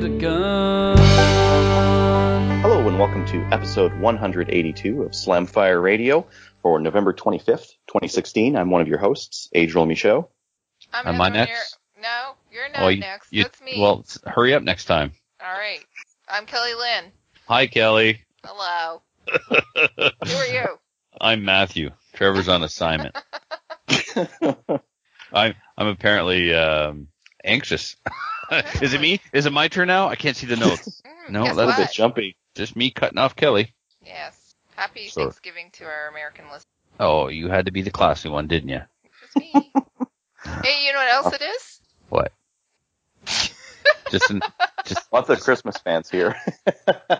get a gun. Hello and welcome to episode 182 of Slamfire Radio for November 25th, 2016. I'm one of your hosts, Adriel Michaud. I'm Am I Heather Rainier. next? No, you're not Well, you- next. you- That's me. Well, hurry up next time. All right. I'm Kelly Lynn. Hi, Kelly. Hello. Who are you? I'm Matthew. Trevor's on assignment. I'm I'm apparently um, anxious. Is it me? Is it my turn now? I can't see the notes. Mm, No, guess that's a bit jumpy. Just me cutting off Kelly. Yes. Happy Sorry. Thanksgiving to our American listeners. Oh, you had to be the classy one, didn't you? It's me. hey, you know what else it is? What? Just an, just Lots of Christmas fans here.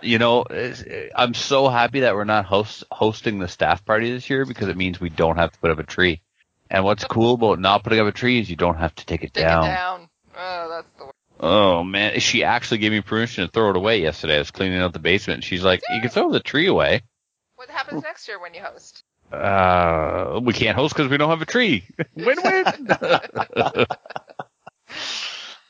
you know, it's- I'm so happy that we're not host, hosting the staff party this year because it means we don't have to put up a tree. And what's cool about not putting up a tree is you don't have to take it Take down. it down. Oh, that's the word. Oh man, she actually gave me permission to throw it away yesterday. I was cleaning out the basement. and She's like, "You can throw the tree away." What happens next year when you host? Uh, we can't host because we don't have a tree. Win-win. oh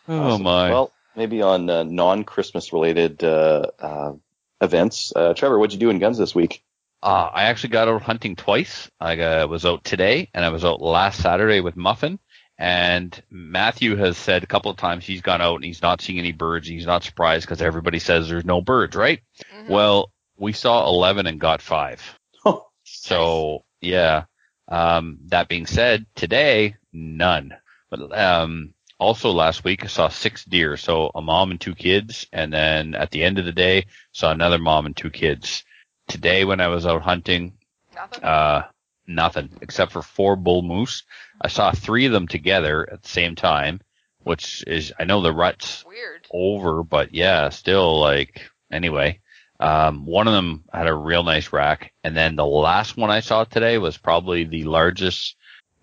Awesome. my. Well, maybe on uh, non-Christmas related uh, uh, events. Uh, Trevor, what'd you do in guns this week? Uh, I actually got out hunting twice. I uh, was out today and I was out last Saturday with Muffin. And Matthew has said a couple of times he's gone out and he's not seeing any birds. He's not surprised because everybody says there's no birds, right? Mhm. Well, we saw 11 and got five. Oh, So yeah. Um, that being said, today none. But um, also last week I saw six deer. So a mom and two kids, and then at the end of the day saw another mom and two kids. Today when I was out hunting, Nothing? uh, nothing except for four bull moose. I saw three of them together at the same time, which is I know the rut's Weird. over, but yeah, still like anyway. Um, one of them had a real nice rack, and then the last one I saw today was probably the largest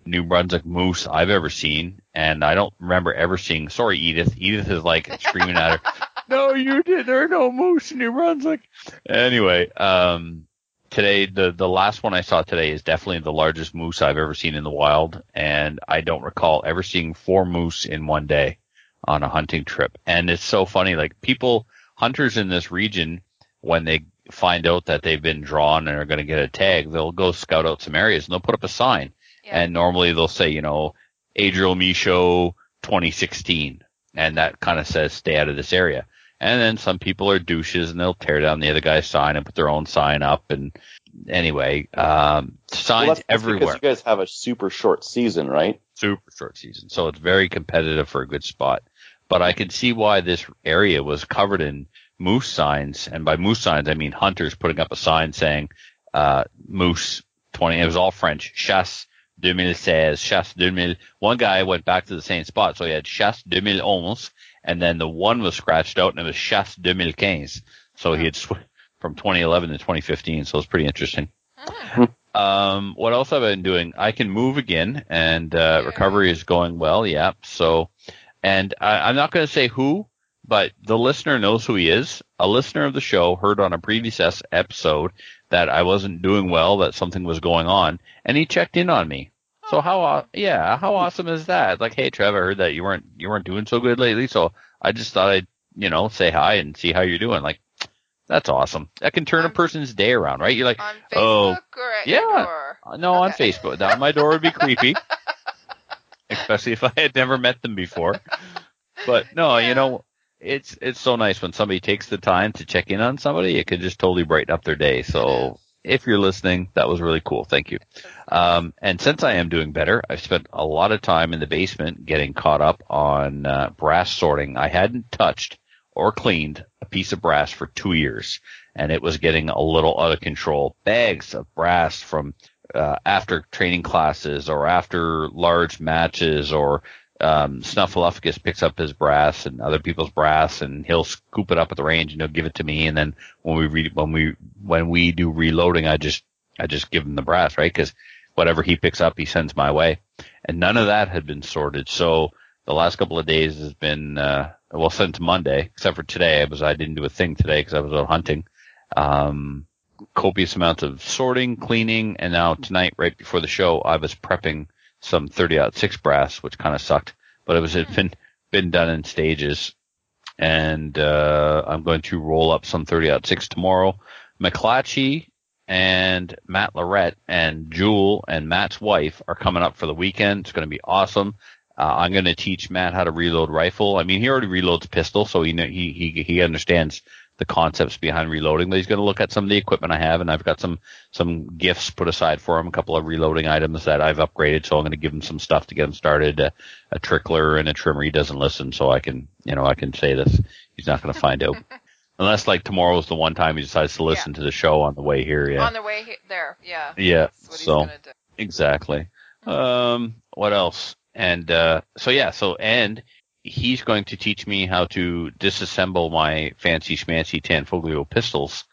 New Brunswick moose I've ever seen, and I don't remember ever seeing. Sorry, Edith. Edith is like screaming at her. No, you did. There are no moose in New Brunswick. Anyway, um, today the the last one I saw today is definitely the largest moose I've ever seen in the wild, and I don't recall ever seeing four moose in one day on a hunting trip. And it's so funny, like people, hunters in this region, when they find out that they've been drawn and are going to get a tag, they'll go scout out some areas and they'll put up a sign. Yeah. And normally they'll say, you know, Adriel Michaud 2016. And that kind of says stay out of this area. And then some people are douches and they'll tear down the other guy's sign and put their own sign up. And anyway, um, signs that's everywhere because you guys have a super short season, right? super short season. So it's very competitive for a good spot. But I can see why this area was covered in moose signs. And by moose signs, I mean hunters putting up a sign saying, uh, moose 20, it was all French, chasse 2016, chasse 2000. One guy went back to the same spot. So he had chasse 2011 and then the one was scratched out and it was chasse 2015. So he had sw- from 2011 to 2015. So it's pretty interesting. Um, what else have I been doing? I can move again, and uh, recovery is going well. Yeah. So, and I, I'm not going to say who, but the listener knows who he is. A listener of the show heard on a previous episode that I wasn't doing well, that something was going on, and he checked in on me. So how, aw- yeah, how awesome is that? Like, hey, Trevor, I heard that you weren't you weren't doing so good lately, so I just thought I'd you know say hi and see how you're doing. Like, that's awesome. That can turn a person's day around, right? You're like, On oh, yeah. uh, No, on Facebook. Down my door would be creepy, especially if I had never met them before. But no, Yeah. you know, it's it's so nice when somebody takes the time to check in on somebody. It could just totally brighten up their day. So if you're listening, that was really cool. Thank you. Um, and since I am doing better, I've spent a lot of time in the basement getting caught up on uh, brass sorting. I hadn't touched or cleaned a piece of brass for two years, and it was getting a little out of control. Bags of brass from uh, after training classes or after large matches or um, Snuffleupagus picks up his brass and other people's brass and he'll scoop it up at the range and he'll give it to me. And then when we re- when we, when we do reloading, I just, I just give him the brass, right? Cause whatever he picks up, he sends my way. And none of that had been sorted. So the last couple of days has been, uh, well, since Monday, except for today, I was, I didn't do a thing today because I was out hunting. Um, copious amounts of sorting, cleaning, and now tonight, right before the show, I was prepping some 30 out six brass, which kind of sucked, but it was it been been done in stages, and uh, I'm going to roll up some 30 out six tomorrow. McClatchy and Matt Lorette and Jewel and Matt's wife are coming up for the weekend. It's going to be awesome. Uh, I'm going to teach Matt how to reload rifle. I mean, he already reloads pistol, so he he he he understands the concepts behind reloading, but he's going to look at some of the equipment I have, and I've got some some gifts put aside for him, a couple of reloading items that I've upgraded. So I'm going to give him some stuff to get him started, a, a trickler and a trimmer. He doesn't listen, so I can you know I can say this. He's not going to find out. Unless like tomorrow is the one time he decides to listen Yeah. to the show on the way here. Yeah. On the way he- there, yeah. Yeah. So exactly. Um, what else? And uh, so yeah. So and he's going to teach me how to disassemble my fancy schmancy Tanfoglio pistols.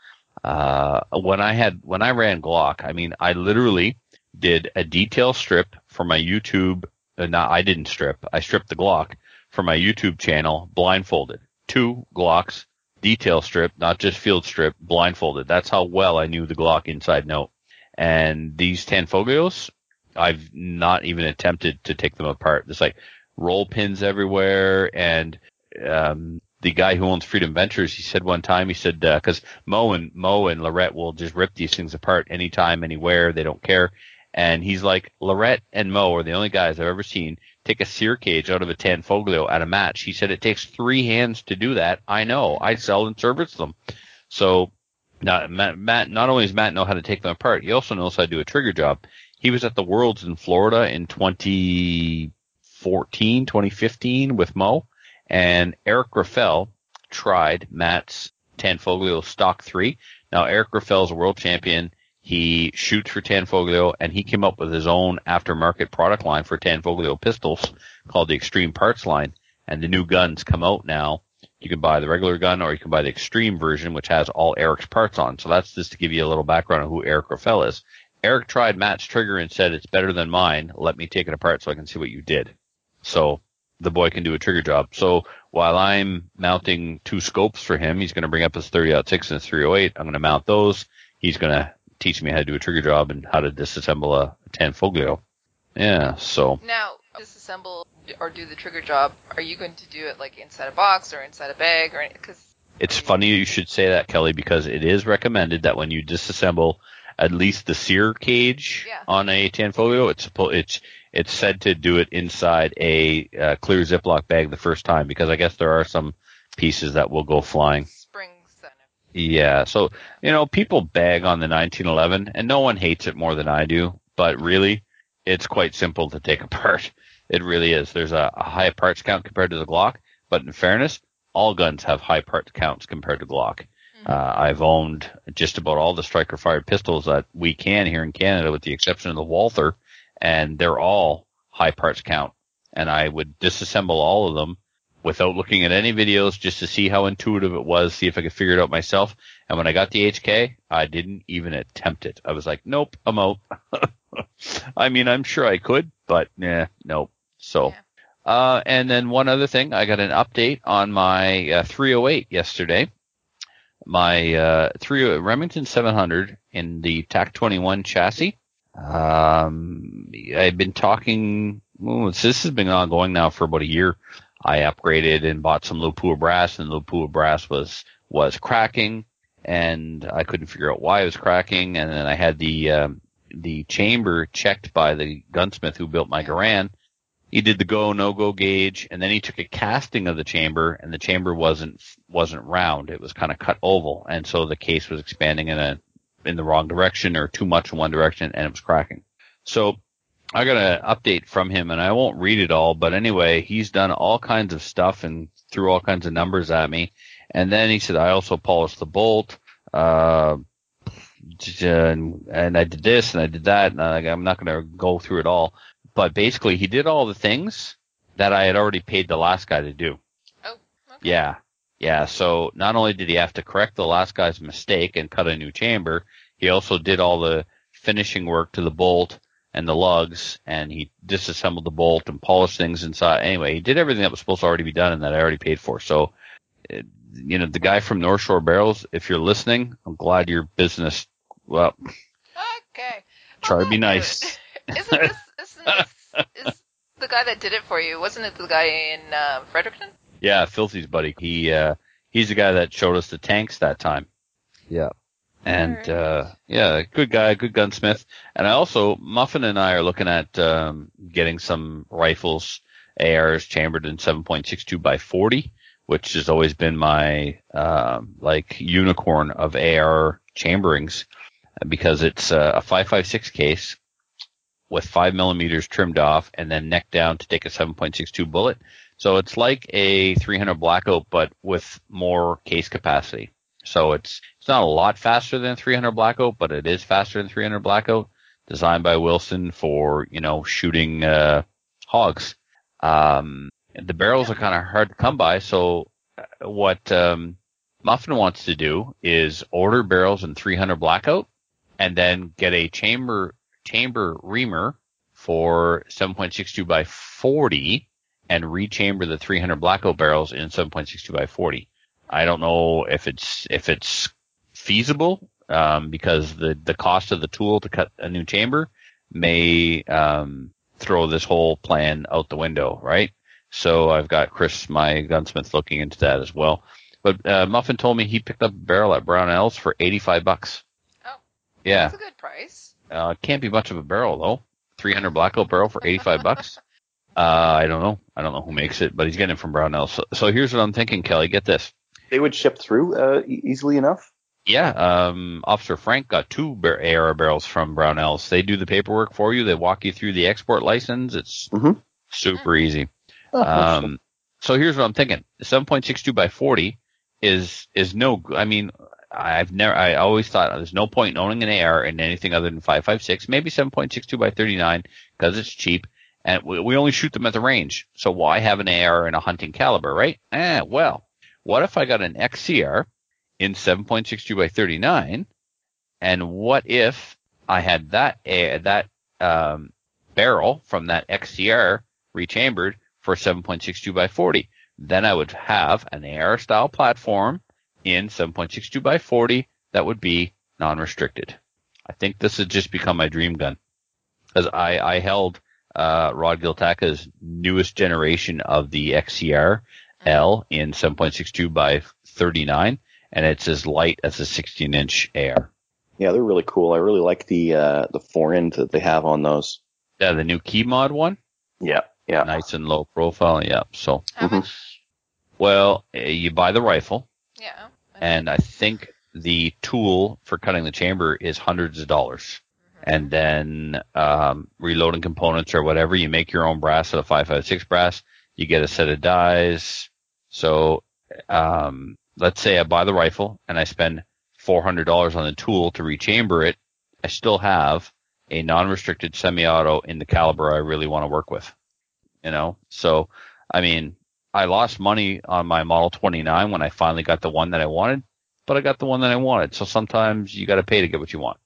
Uh, when I had when I ran Glock, I mean, I literally did a detail strip for my YouTube. Uh, not I didn't strip. I stripped the Glock for my YouTube channel blindfolded. Two Glocks detail strip, not just field strip, blindfolded. That's how well I knew the Glock inside out. And these Tanfoglios, I've not even attempted to take them apart. It's like roll pins everywhere and um the guy who owns Freedom Ventures, he said one time, he said, uh 'cause Mo and Mo and Lorette will just rip these things apart anytime, anywhere. They don't care. And he's like, Lorette and Mo are the only guys I've ever seen take a sear cage out of a Tanfoglio at a match. He said it takes three hands to do that. I know. I sell and service them. So now Matt, Matt, not only does Matt know how to take them apart, he also knows how to do a trigger job. He was at the Worlds in Florida in 2014, 2015 with Mo, and Eric Grauffel tried Matt's Tanfoglio Stock 3. Now Eric Grauffel's a world champion. He shoots for Tanfoglio and he came up with his own aftermarket product line for Tanfoglio pistols called the Extreme Parts line. And the new guns come out now. You can buy the regular gun or you can buy the extreme version, which has all Eric's parts on. So that's just to give you a little background on who Eric Grauffel is. Eric tried Matt's trigger and said, it's better than mine. Let me take it apart so I can see what you did. So the boy can do a trigger job. So while I'm mounting two scopes for him, he's going to bring up his 30 out six and his 308. I'm going to mount those. He's going to teach me how to do a trigger job and how to disassemble a, Tanfoglio. Yeah. So Now, disassemble or do the trigger job. Are you going to do it like inside a box or inside a bag or because It's funny you should say that, Kelly, because it is recommended that when you disassemble at least the sear cage Yeah. on a Tanfoglio, it's it's it's said to do it inside a uh, clear Ziploc bag the first time because I guess there are some pieces that will go flying. Yeah, so you know people bag on the 1911, and no one hates it more than I do. But really, it's quite simple to take apart. It really is. There's a, a high parts count compared to the Glock, but in fairness, all guns have high parts counts compared to Glock. Uh, I've owned just about all the striker fired pistols that we can here in Canada, with the exception of the Walther, and they're all high parts count. And I would disassemble all of them without looking at any videos just to see how intuitive it was, see if I could figure it out myself. And when I got the HK, I didn't even attempt it. I was like, nope, I'm out. I mean, I'm sure I could, but nah, nope. So, Yeah. uh, and then one other thing, I got an update on my uh, 308 yesterday. My uh, 3 Remington 700 in the TAC 21 chassis. Um, I've been talking. Well, this has been ongoing now for about a year. I upgraded and bought some Lapua brass, and Lapua brass was was cracking, and I couldn't figure out why it was cracking. And then I had the um, the chamber checked by the gunsmith who built my Garand. He did the go no go gauge, and then he took a casting of the chamber, and the chamber wasn't wasn't round; it was kind of cut oval, and so the case was expanding in a in the wrong direction or too much in one direction, and it was cracking. So I got an update from him, and I won't read it all, but anyway, he's done all kinds of stuff and threw all kinds of numbers at me. And then he said, I also polished the bolt, uh, and, and I did this and I did that, and I, I'm not going to go through it all. But basically, he did all the things that I had already paid the last guy to do. Oh, okay. Yeah. Yeah. So not only did he have to correct the last guy's mistake and cut a new chamber, he also did all the finishing work to the bolt and the lugs and he disassembled the bolt and polished things inside. Anyway, he did everything that was supposed to already be done and that I already paid for. So, you know, the guy from North Shore Barrels, if you're listening, I'm glad your business, well, Okay. try to be nice. Isn't this, isn't this is the guy that did it for you? Wasn't it the guy in uh, Fredericton? Yeah, Filthy's buddy. He, uh, he's the guy that showed us the tanks that time. Yeah. And Alright. uh yeah, good guy, good gunsmith. And I also Muffin and I are looking at um getting some rifles, ARs chambered in 7.62 by 40, which has always been my um like unicorn of AR chamberings because it's uh, a 556 case with 5 millimeters trimmed off and then neck down to take a 7.62 bullet. So it's like a 300 Black blackout but with more case capacity. So it's it's not a lot faster than 300 Black Blackout, but it is faster than 300 Black Blackout. Designed by Wilson for you know shooting uh, hogs. Um, the barrels are kind of hard to come by. So uh, what um, Muffin wants to do is order barrels in 300 Blackout, and then get a chamber chamber reamer for 7.62 by 40, and rechamber the 300 Blackout barrels in 7.62 by 40. I don't know if it's if it's feasible um, because the the cost of the tool to cut a new chamber may um, throw this whole plan out the window, right? So I've got Chris, my gunsmith, looking into that as well. But uh, Muffin told me he picked up a barrel at Brownells for eighty five bucks. Oh. Yeah, That's a good price. uh, can't be much of a barrel though. Three hundred blackout barrel for eighty five bucks. Uh, I don't know. I don't know who makes it, but he's getting it from Brownells. So, so here's what I'm thinking, Kelly. Get this. They would ship through uh, e- easily enough. Yeah, um, Officer Frank got two bar- AR barrels from Brownells. They do the paperwork for you. They walk you through the export license. It's Mhm. super easy. Oh, Um, so here's what I'm thinking: 7.62 by 40 is is no. I mean, I've never. I always thought there's no point in owning an AR in anything other than 5.56. Maybe 7.62 by 39 because it's cheap, and we, we only shoot them at the range. So why have an AR in a hunting caliber, right? Eh, well, what if I got an XCR in 7.62 by 39, and what if I had that a that um, barrel from that XCR rechambered for 7.62 by 40? Then I would have an AR style platform in 7.62 by 40 that would be non-restricted. I think this has just become my dream gun because I, I held uh, Rod Giltaca's newest generation of the XCR L in 7.62 by 39, and it's as light as a 16 inch AR. Yeah, they're really cool. I really like the uh, the forend that they have on those. Yeah, the new key mod one, Yeah, yeah. nice and low profile. Yeah. So, How Mhm. much? well, eh, you buy the rifle, Yeah. and I think the tool for cutting the chamber is hundreds of dollars. And then um, reloading components or whatever, you make your own brass at a 556 brass. You get a set of dies. So um, let's say I buy the rifle and I spend $400 on the tool to rechamber it. I still have a non-restricted semi-auto in the caliber I really want to work with. You know, so I mean, I lost money on my Model 29 when I finally got the one that I wanted, but I got the one that I wanted. So sometimes you got to pay to get what you want.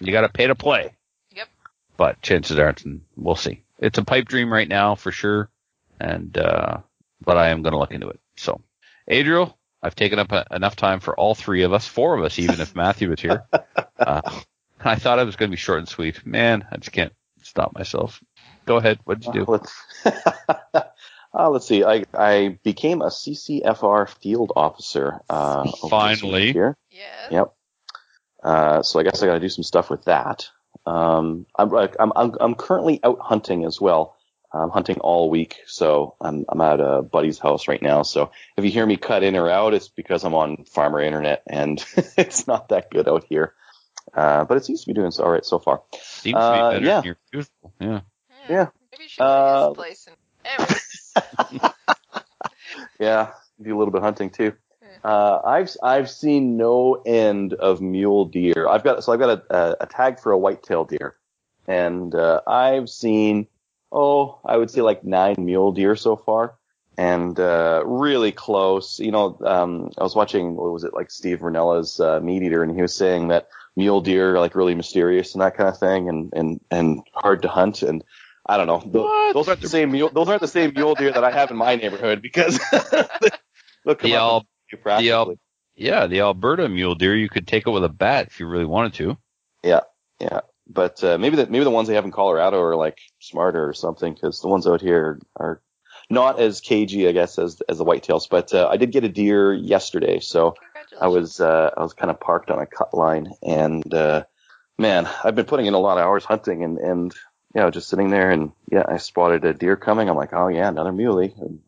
You got to pay to play. Yep. But chances aren't, and we'll see. It's a pipe dream right now for sure, and uh, but I am going to look into it. So, Adriel, I've taken up a, enough time for all three of us, four of us, even if Matthew was here. Uh, I thought I was going to be short and sweet. Man, I just can't stop myself. Go ahead. What did you do? Let's, uh, let's see. I, I became a CCFR field officer. Uh, Finally. Here. Yeah. Yep. Uh, so I guess I got to do some stuff with that. Um, I'm, I'm, I'm, I'm currently out hunting as well. I'm hunting all week, so I'm, I'm at a buddy's house right now. So if you hear me cut in or out, it's because I'm on farmer internet and it's not that good out here. Uh, but it seems to be doing so all right so far. Seems to uh, be better yeah. than your usual. Yeah. Hmm. Yeah. Maybe you should go to Uh, his place and. Anyways. Yeah, do a little bit of hunting too. Uh, I've I've seen no end of mule deer. I've got so I've got a, a, a tag for a white-tailed deer, and uh, I've seen oh I would say like nine mule deer so far, and uh, really close. You know, um, I was watching what was it like Steve Rinella's uh, Meat Eater, and he was saying that mule deer are like really mysterious and that kind of thing, and and and hard to hunt. And I don't know, Tho- What? those aren't the same mule. Those aren't the same mule deer that I have in my neighborhood because they'll come The up Al- you practically. the Al- yeah, the Alberta mule deer, you could take it with a bat if you really wanted to. Yeah, yeah. But uh, maybe the maybe the ones they have in Colorado are like smarter or something because the ones out here are not as cagey, I guess, as as the whitetails. But uh, I did get a deer yesterday, so I was uh, I was kind of parked on a cut line, and uh, man, I've been putting in a lot of hours hunting, and and you know just sitting there, and yeah, I spotted a deer coming. I'm like, oh yeah, another muley. And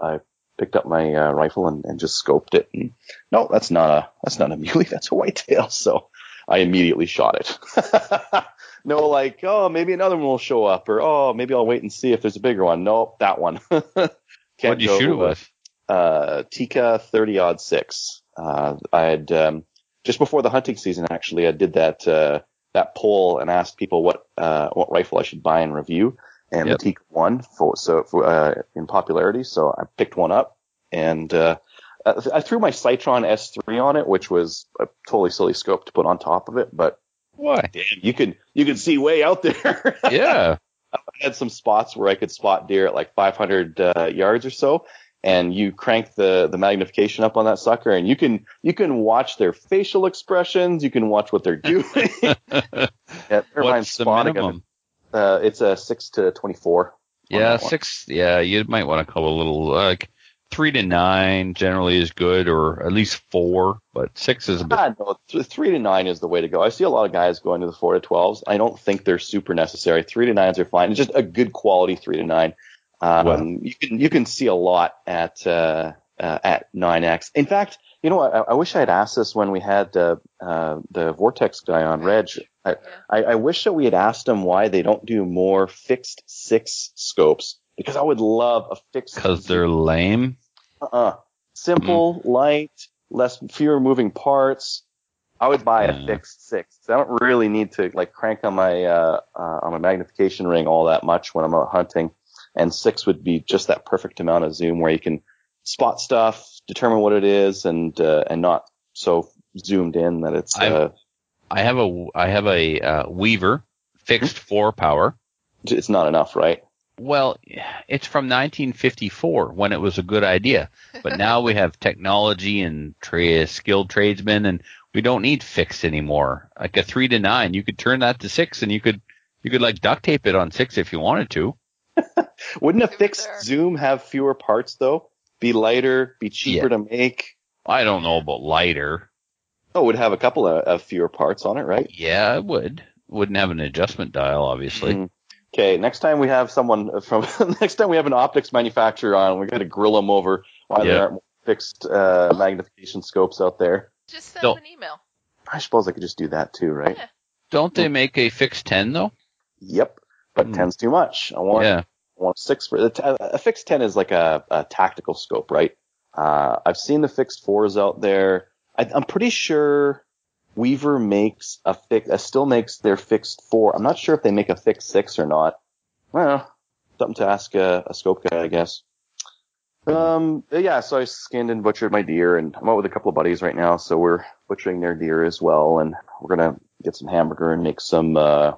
I, I picked up my uh, rifle and, and just scoped it. And, no, that's not a that's not a muley. That's a whitetail. So I immediately shot it. no, like oh maybe another one will show up, or oh maybe I'll wait and see if there's a bigger one. Nope, that one. What'd you shoot it with? uh, Tikka 30 odd six. Uh, I had, um, just before the hunting season, actually, I did that, uh, that poll and asked people what, uh, what rifle I should buy and review. And Yep. the Tikka won for, so, for, uh, in popularity. So I picked one up and, uh, I threw my Sightron S3 on it, which was a totally silly scope to put on top of it, but Why? damn, you could, you could see way out there. Yeah. I had some spots where I could spot deer at like 500 uh, yards or so, and you crank the the magnification up on that sucker, and you can you can watch their facial expressions, you can watch what they're doing. yeah, What's the minimum? Uh, it's a six to 24. Yeah, six. Yeah, you might want to call a little like three to nine generally is good, or at least four. But six is a bit. Ah, no, th- three to nine is the way to go. I see a lot of guys going to the four to twelves. I don't think they're super necessary. Three to nines are fine. It's just a good quality three to nine. Um, Well- you can you can see a lot at uh, uh, at nine x. In fact, you know, what? I, I wish I had asked this when we had uh, uh, the Vortex guy on Reg. I, Yeah. I, I wish that we had asked him why they don't do more fixed six scopes because I would love a fixed Because they're lame. uh-uh. Simple, light, less fewer moving parts. I would buy a fixed six. I don't really need to like crank on my uh, uh, on my magnification ring all that much when I'm out hunting. And six would be just that perfect amount of zoom where you can spot stuff, determine what it is, and uh, and not so zoomed in that it's I've- uh, I have a I have a uh, Weaver fixed four power. it's not enough, right? Well, it's from 1954 when it was a good idea, but now we have technology and tra- skilled tradesmen, and we don't need fixed anymore. Like a three to nine, you could turn that to six, and you could you could like duct tape it on six if you wanted to. Wouldn't a fixed zoom have fewer parts though? Be lighter, be cheaper Yeah. to make. I don't know about lighter. Oh, it would have a couple of, of fewer parts on it, right? Yeah, it would. Wouldn't have an adjustment dial, obviously. Mhm. Okay, next time we have someone from next time we have an optics manufacturer on, we got to grill them over why there aren't more fixed uh, magnification scopes out there. Just send Don't- them an email. I suppose I could just do that too, right? Yeah. Don't they make a fixed ten though? Yep, but Hmm. ten's too much. I want Yeah. Want six for a, fixed ten is like a, a tactical scope, right? Uh, I've seen the fixed fours out there. I, I'm pretty sure Weaver makes a fix, uh, still makes their fixed four. I'm not sure if they make a fixed six or not. Well, something to ask a, a scope guy, I guess. Um, yeah, so I skinned and butchered my deer, and I'm out with a couple of buddies right now, so we're butchering their deer as well, and we're gonna get some hamburger and make some uh,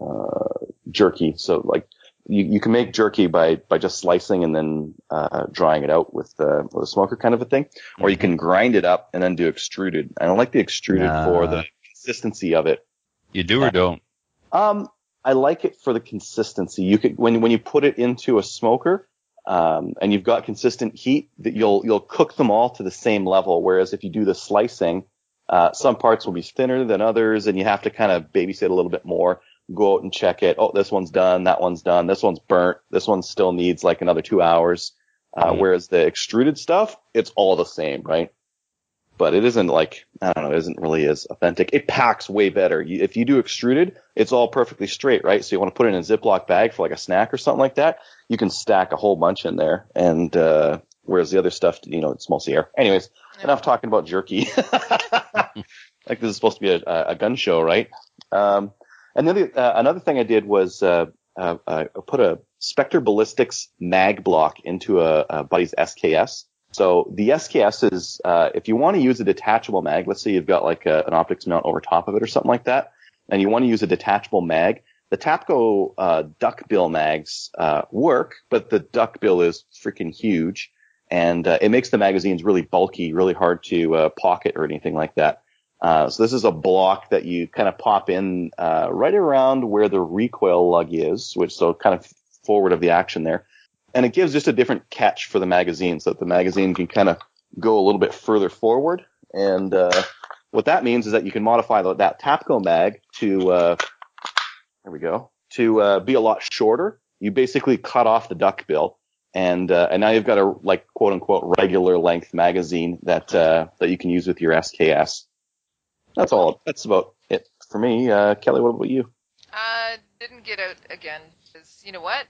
uh, jerky. So like you, you can make jerky by, by just slicing and then uh, drying it out with, uh, with a smoker kind of a thing, or you can grind it up and then do extruded. I don't like the extruded Nah. for the consistency of it. You do or don't? Um, I like it for the consistency. You could when when you put it into a smoker, um, and you've got consistent heat, that you'll you'll cook them all to the same level. Whereas if you do the slicing, uh, some parts will be thinner than others, and you have to kind of babysit a little bit more. Go out and check it. Oh, this one's done. That one's done. This one's burnt. This one still needs like another two hours. Uh, Mhm. Whereas the extruded stuff, it's all the same, right? But it isn't like I don't know. It isn't really as authentic. It packs way better. You, if you do extruded, it's all perfectly straight, right? So you want to put it in a Ziploc bag for like a snack or something like that. You can stack a whole bunch in there, and uh, whereas the other stuff, you know, it's mostly air. Anyways, enough talking about jerky. like this is supposed to be a, a gun show, right? Um, and then uh, another thing I did was uh, uh, I put a Spectre Ballistics mag block into a, a buddy's SKS. So the SKS is, uh, if you want to use a detachable mag, let's say you've got like a, an optics mount over top of it or something like that, and you want to use a detachable mag, the Tapco uh, duckbill mags uh, work, but the duckbill is freaking huge, and uh, it makes the magazines really bulky, really hard to uh, pocket or anything like that. Uh, so this is a block that you kind of pop in uh, right around where the recoil lug is, which so kind of forward of the action there, and it gives just a different catch for the magazine, so that the magazine can kind of go a little bit further forward. And uh, what that means is that you can modify the, that Tapco mag to uh, there we go to uh, be a lot shorter. You basically cut off the duckbill, and uh, and now you've got a like quote unquote regular length magazine that uh, that you can use with your SKS. That's all. That's about it for me. Uh, Kelly, what about you? Uh, didn't get out again because you know what?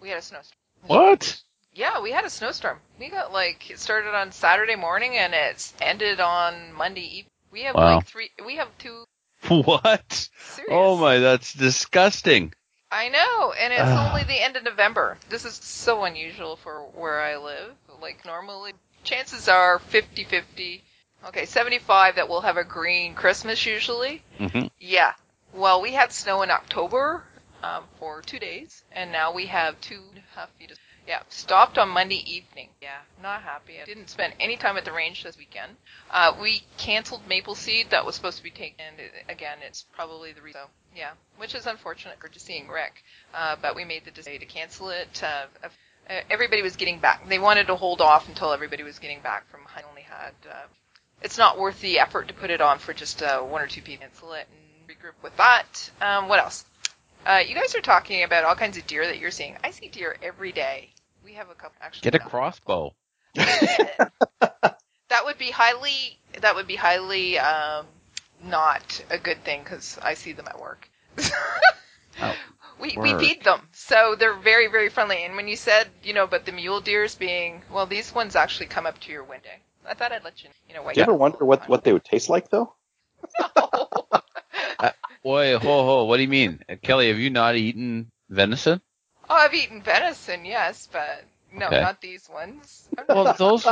We had a snowstorm. What? Yeah, we had a snowstorm. We got like it started on Saturday morning and it's ended on Monday evening. We have Wow. like three. We have two. What? Serious. Oh my, that's disgusting. I know, and it's only the end of November. This is so unusual for where I live. Like normally, chances are 50-50. Okay, 75 that we'll have a green Christmas usually. hmm Yeah. Well, we had snow in October um, for two days, and now we have two and a half feet of yeah, stopped on Monday evening. Yeah, not happy. I didn't spend any time at the range this weekend. Uh, we canceled Maple Seed that was supposed to be taken. And it, again, it's probably the reason. So, yeah, which is unfortunate for just seeing Rick. Uh, but we made the decision to cancel it. Uh, uh, everybody was getting back. They wanted to hold off until everybody was getting back from. I only had. It's not worth the effort to put it on for just uh, one or two people. Cancel it and regroup with that. Um, what else? Uh, you guys are talking about all kinds of deer that you're seeing. I see deer every day. We have a couple actually. Get a crossbow. that would be highly that would be highly um, not a good thing because I see them at work. Oh, we we feed them, so they're very very friendly. And when you said you know, but the mule deers being well, these ones actually come up to your window. I thought I'd let you you know. Do you ever wonder what what they would taste like though? Boy, ho ho, what do you mean? Uh, Kelly, have you not eaten venison? Oh, I've eaten venison, yes, but no, Okay. not these ones. Well, those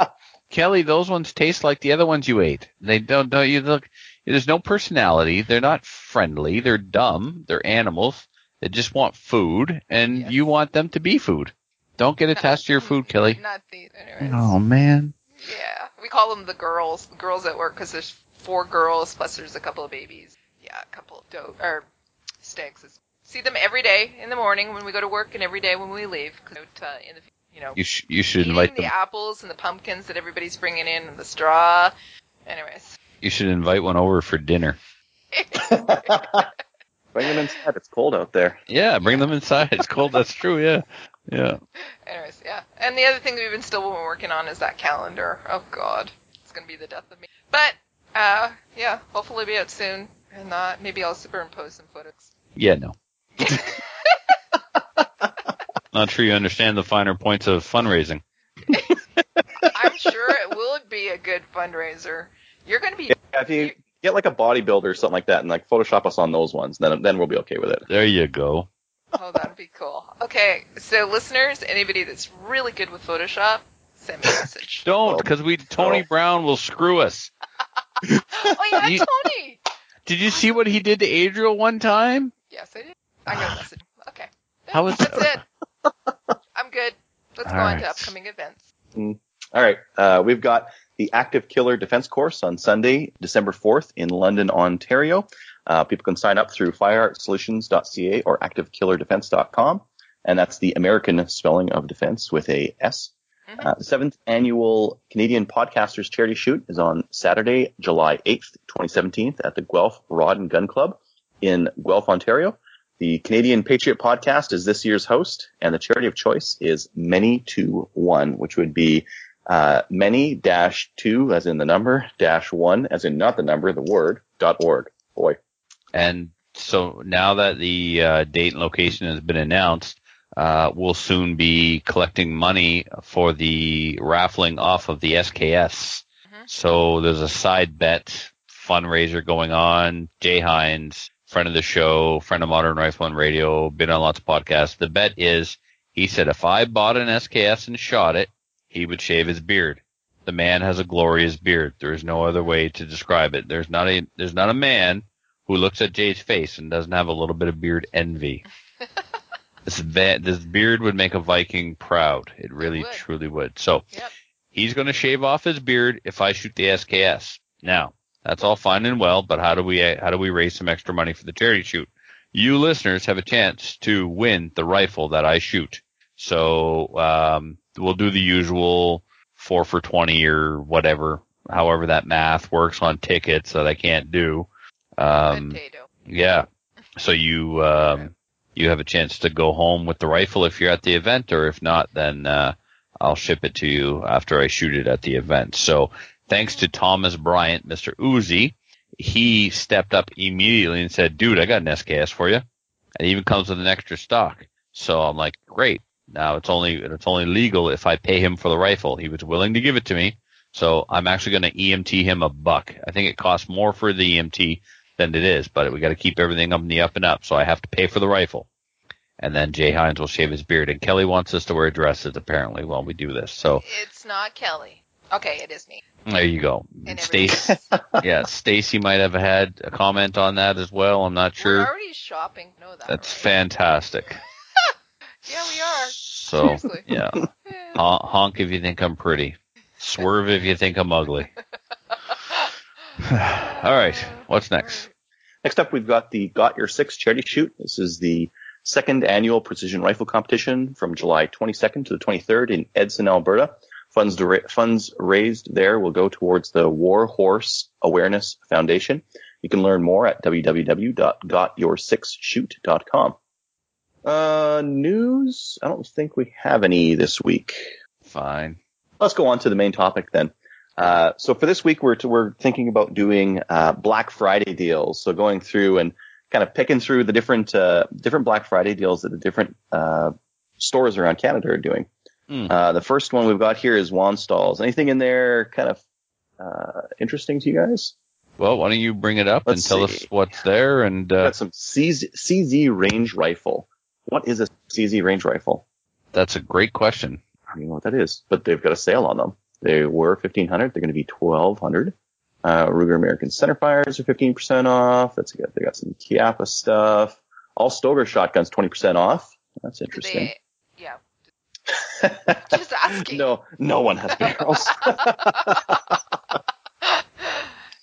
Kelly, those ones taste like the other ones you ate. They don't. Don't you look? There's no personality. They're not friendly. They're dumb. They're animals. They just want food, and Yes. you want them to be food. Don't get attached to your food, Kelly. Not these. Anyways. Oh man. Yeah, we call them the girls, the girls at work, because there's four girls plus there's a couple of babies. Yeah, a couple of doe or stags. It's- See them every day in the morning when we go to work, and every day when we leave. 'cause, uh, in the you know You sh- you should eating invite the them. apples and the pumpkins that everybody's bringing in, and the straw. Anyways, You should invite one over for dinner. Bring them inside. It's cold out there. Yeah, bring them inside. It's cold. That's true. Yeah. Yeah. anyways, yeah. And the other thing that we've been still been working on is that calendar. Oh God, it's gonna be the death of me. But uh, yeah, hopefully be out soon, and uh, maybe I'll superimpose some photos. Yeah. No. Not sure you understand the finer points of fundraising. I'm sure it will be a good fundraiser. You're going to be. Yeah, if you get like a bodybuilder or something like that and like Photoshop us on those ones, then then we'll be okay with it. There you go. Oh, that'd be cool. Okay, so listeners, anybody that's really good with Photoshop, send me a message. Don't, because we Tony Oh. Brown will screw us. oh yeah, You- Tony. Did you see what he did to Adriel one time? Yes, I did. I got a message. Okay. How was That's it. I'm good. Let's go All on to upcoming events. All right, uh, we've got the Active Killer Defense Course on Sunday, December 4th in London, Ontario. Uh, people can sign up through fireartsolutions.ca or activekillerdefense.com, and that's the American spelling of defense with a S. Mhm. Uh, the seventh annual Canadian Podcasters Charity Shoot is on Saturday, July 8th, 2017 at the Guelph Rod and Gun Club in Guelph, Ontario. The Canadian Patriot Podcast is this year's host, and the charity of choice is Many to One, which would be uh, many dash two as in the number dash one as in not the number, the word dot org. Boy, And so now that the uh, date and location has been announced, uh, will soon be collecting money for the raffling off of the SKS. Mhm. So there's a side bet fundraiser going on. Jay Hines, friend of the show, friend of Modern Rifle and Radio, been on lots of podcasts. The bet is, he said, if I bought an SKS and shot it, he would shave his beard. The man has a glorious beard. There is no other way to describe it. There's not a there's not a man who looks at Jay's face and doesn't have a little bit of beard envy. this this beard would make a Viking proud. It really would. truly would. So Yep. he's going to shave off his beard if I shoot the SKS. Now that's all fine and well, but how do we how do we raise some extra money for the charity shoot? You listeners have a chance to win the rifle that I shoot. So um, we'll do the usual four for twenty or whatever, however that math works on tickets that I can't do. Um, Potato. yeah. So you um, you have a chance to go home with the rifle if you're at the event, or if not, then uh, I'll ship it to you after I shoot it at the event. So thanks to Thomas Bryant, Mr. Uzi, he stepped up immediately and said, "Dude, I got an SKS for you." It even comes with an extra stock. So I'm like, "Great." Now it's only it's only legal if I pay him for the rifle. He was willing to give it to me. So I'm actually going to EMT him a buck. I think it costs more for the EMT than it is, but we got to keep everything up in the up and up. So I have to pay for the rifle. And then Jay Hines will shave his beard. And Kelly wants us to wear dresses apparently while we do this. So It's not Kelly. Okay, it is me. there you go. Stacy, yeah, Stacy might have had a comment on that as well. I'm not We're sure. already shopping. Know that. That's fantastic. Yeah, we are. So Seriously. yeah, Yeah. Hon- honk if you think I'm pretty. Swerve if you think I'm ugly. All right, what's next? Next up, we've got the Got Your Six charity shoot. This is the second annual precision rifle competition from July 22nd to the 23rd in Edson, Alberta. Funds, dra- funds raised there will go towards the War Horse Awareness Foundation. You can learn more at www.gotyoursixshoot.com. Uh, news? I don't think we have any this week. Fine. Let's go on to the main topic then. Uh, so for this week, we're we're thinking about doing uh, Black Friday deals. So going through and kind of picking through the different uh, different Black Friday deals that the different uh, stores around Canada are doing. Uh, the first one we've got here is Stalls. Anything in there kind of uh, interesting to you guys? Well, why don't you bring it up Let's and tell see. us what's there? And uh, got some CZ, CZ range rifle. What is a CZ range rifle? that's a great question. I don't even know what that is, but they've got a sale on them. They were 1500 They're going to be 1200 Uh, Ruger American centerfires are 15% off. That's good. They got some Chiappa stuff. All Stoeger shotguns 20% off. That's interesting. They, yeah. Just asking. no, no one has barrels.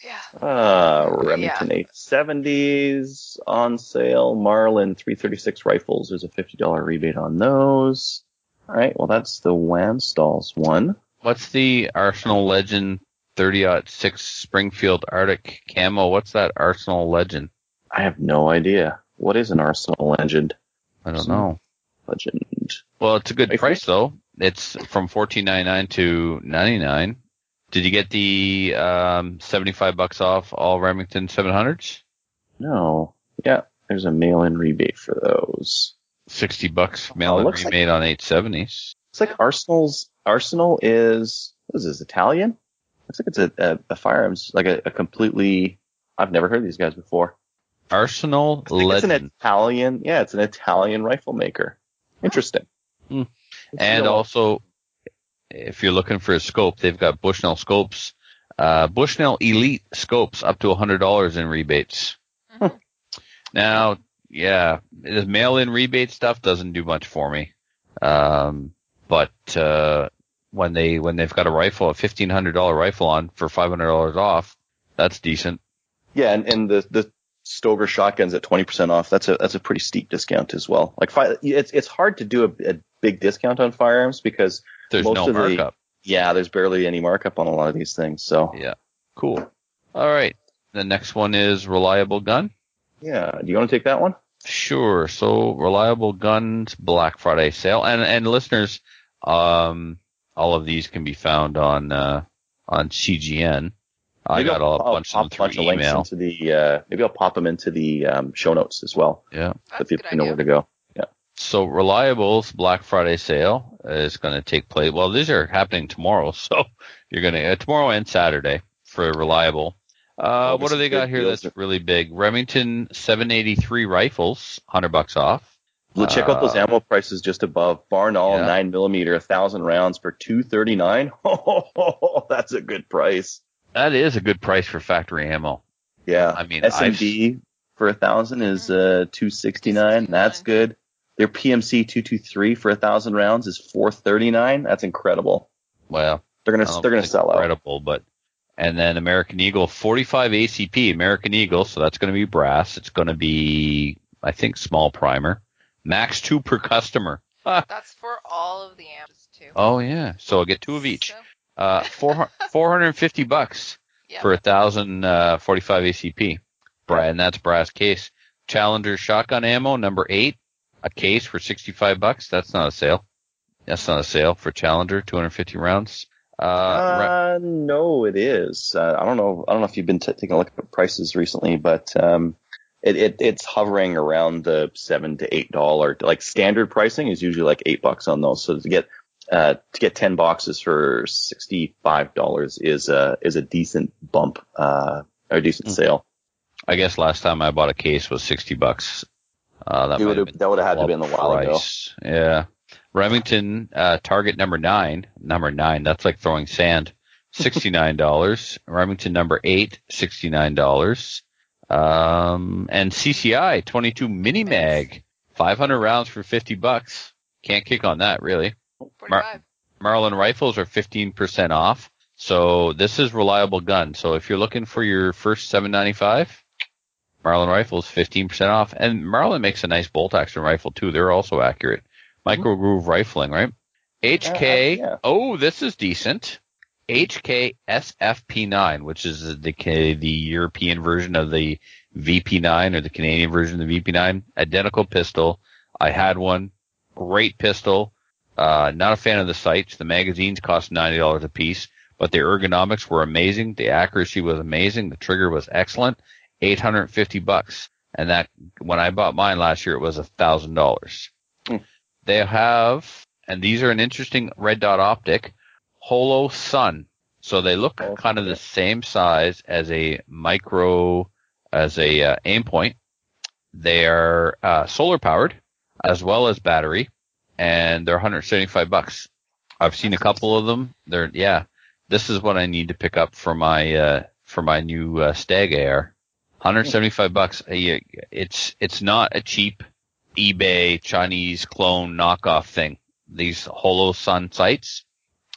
Yeah. Uh, Remington 870s on sale. Marlin 336 rifles. There's a $50 rebate on those. All right. Well, that's the Wanstalls one. What's the Arsenal Legend 30-6 Springfield Arctic camo? What's that Arsenal Legend? I have no idea. What is an Arsenal legend? I don't know. Legend. Well, it's a good Rifle? price though. It's from fourteen ninety nine to ninety nine. Did you get the um, seventy five bucks off all Remington seven hundreds? No. Yeah. There's a mail-in rebate for those. Sixty bucks mail in Oh, looks like- on eight seventies. It's like Arsenal's Arsenal is what is this Italian? Looks like it's a, a, a firearms like a, a completely. I've never heard of these guys before. Arsenal I It's an Italian. Yeah, it's an Italian rifle maker. Interesting. It's And also, if you're looking for a scope, they've got Bushnell scopes, uh, Bushnell Elite scopes up to $100 in rebates. Mhm. Now, yeah, the mail-in rebate stuff doesn't do much for me. Um, but, uh, when they, when they've got a rifle, a $1,500 rifle on for $500 off, that's decent. yeah, and, and the the Stoeger shotguns at twenty percent off. That's a that's a pretty steep discount as well. Like fi- it's it's hard to do a, a big discount on firearms because There's Most no of the- markup. yeah, there's barely any markup on a lot of these things. So Yeah. Cool. All right. The next one is Reliable Gun. yeah, do you want to take that one? Sure. So reliable guns Black Friday sale, and and listeners, um, all of these can be found on uh, on CGN. I Maybe got I'll a pop- bunch of them a bunch through of links email. into the. Uh, maybe I'll pop them into the um, show notes as well, Yeah. so That's a people know idea. where to go. Yeah. so Reliable's Black Friday sale is going to take place. Well, these are happening tomorrow, so you're going to uh, tomorrow and Saturday for Reliable. Uh, what do they got here deals. that's really big? Remington 783 rifles, hundred bucks off. Well, check out those Uh, ammo prices just above. Barnaul Yeah. nine millimeter, thousand rounds for two thirty nine. Oh, that's a good price. That is a good price for factory ammo. Yeah, I mean, SMD for a thousand is uh two sixty nine. That's good. Their PMC two two three for a thousand rounds is four thirty nine. That's incredible. Well, They're gonna they're gonna sell out. incredible, but and then American Eagle 45 ACP American Eagle, so that's going to be brass. It's going to be I think small primer, max two per customer. That's for all of the amps too. Oh yeah, so I'll get two of each. So, Uh, four 450 bucks yeah. for a thousand uh, 45 ACP. Brian, that's brass case. Challenger shotgun ammo number eight, a case for 65 bucks. That's not a sale. That's not a sale for Challenger 250 rounds. Uh, re- Uh, no, it is. Uh, I don't know. I don't know if you've been t- taking a look at prices recently, but um, it, it it's hovering around the seven to eight dollar. Like standard pricing is usually like eight bucks on those. So to get uh, to get ten boxes for sixty five dollars is a is a decent bump uh, or a decent Mhm. sale. I guess last time I bought a case was 60 bucks. Uh, that would've- that would have had to be been a while ago. Yeah. Remington, uh, target number nine, number nine, that's like throwing sand. $69. Remington number eight, $69. Um, and CCI 22 mini mag, 500 rounds for 50 bucks. Can't kick on that really. 45. Marlin rifles are 15% off. So this is reliable gun. So if you're looking for your first 795, Marlin rifles 15% off. And Marlin makes a nice bolt action rifle too. They're also accurate. Micro groove rifling, right? HK. yeah. Oh, this is decent. HK SFP9, which is the the European version of the VP9 or the Canadian version of the VP9. Identical pistol. I had one. Great pistol. Uh, not a fan of the sights. The magazines cost ninety dollars a piece, but the ergonomics were amazing. The accuracy was amazing. The trigger was excellent. Eight hundred and fifty bucks, and that when I bought mine last year, it was a thousand dollars. Hmm. They have, and these are an interesting red dot optic, Holosun. So they look Okay. kind of the same size as a micro, as a uh, Aimpoint. They are uh, solar powered as well as battery, and they're 175 bucks. I've seen a couple of them. They're yeah. This is what I need to pick up for my uh, for my new uh, Stag Air. 175 bucks. It's it's not a cheap eBay Chinese clone knockoff thing. These Holosun sights,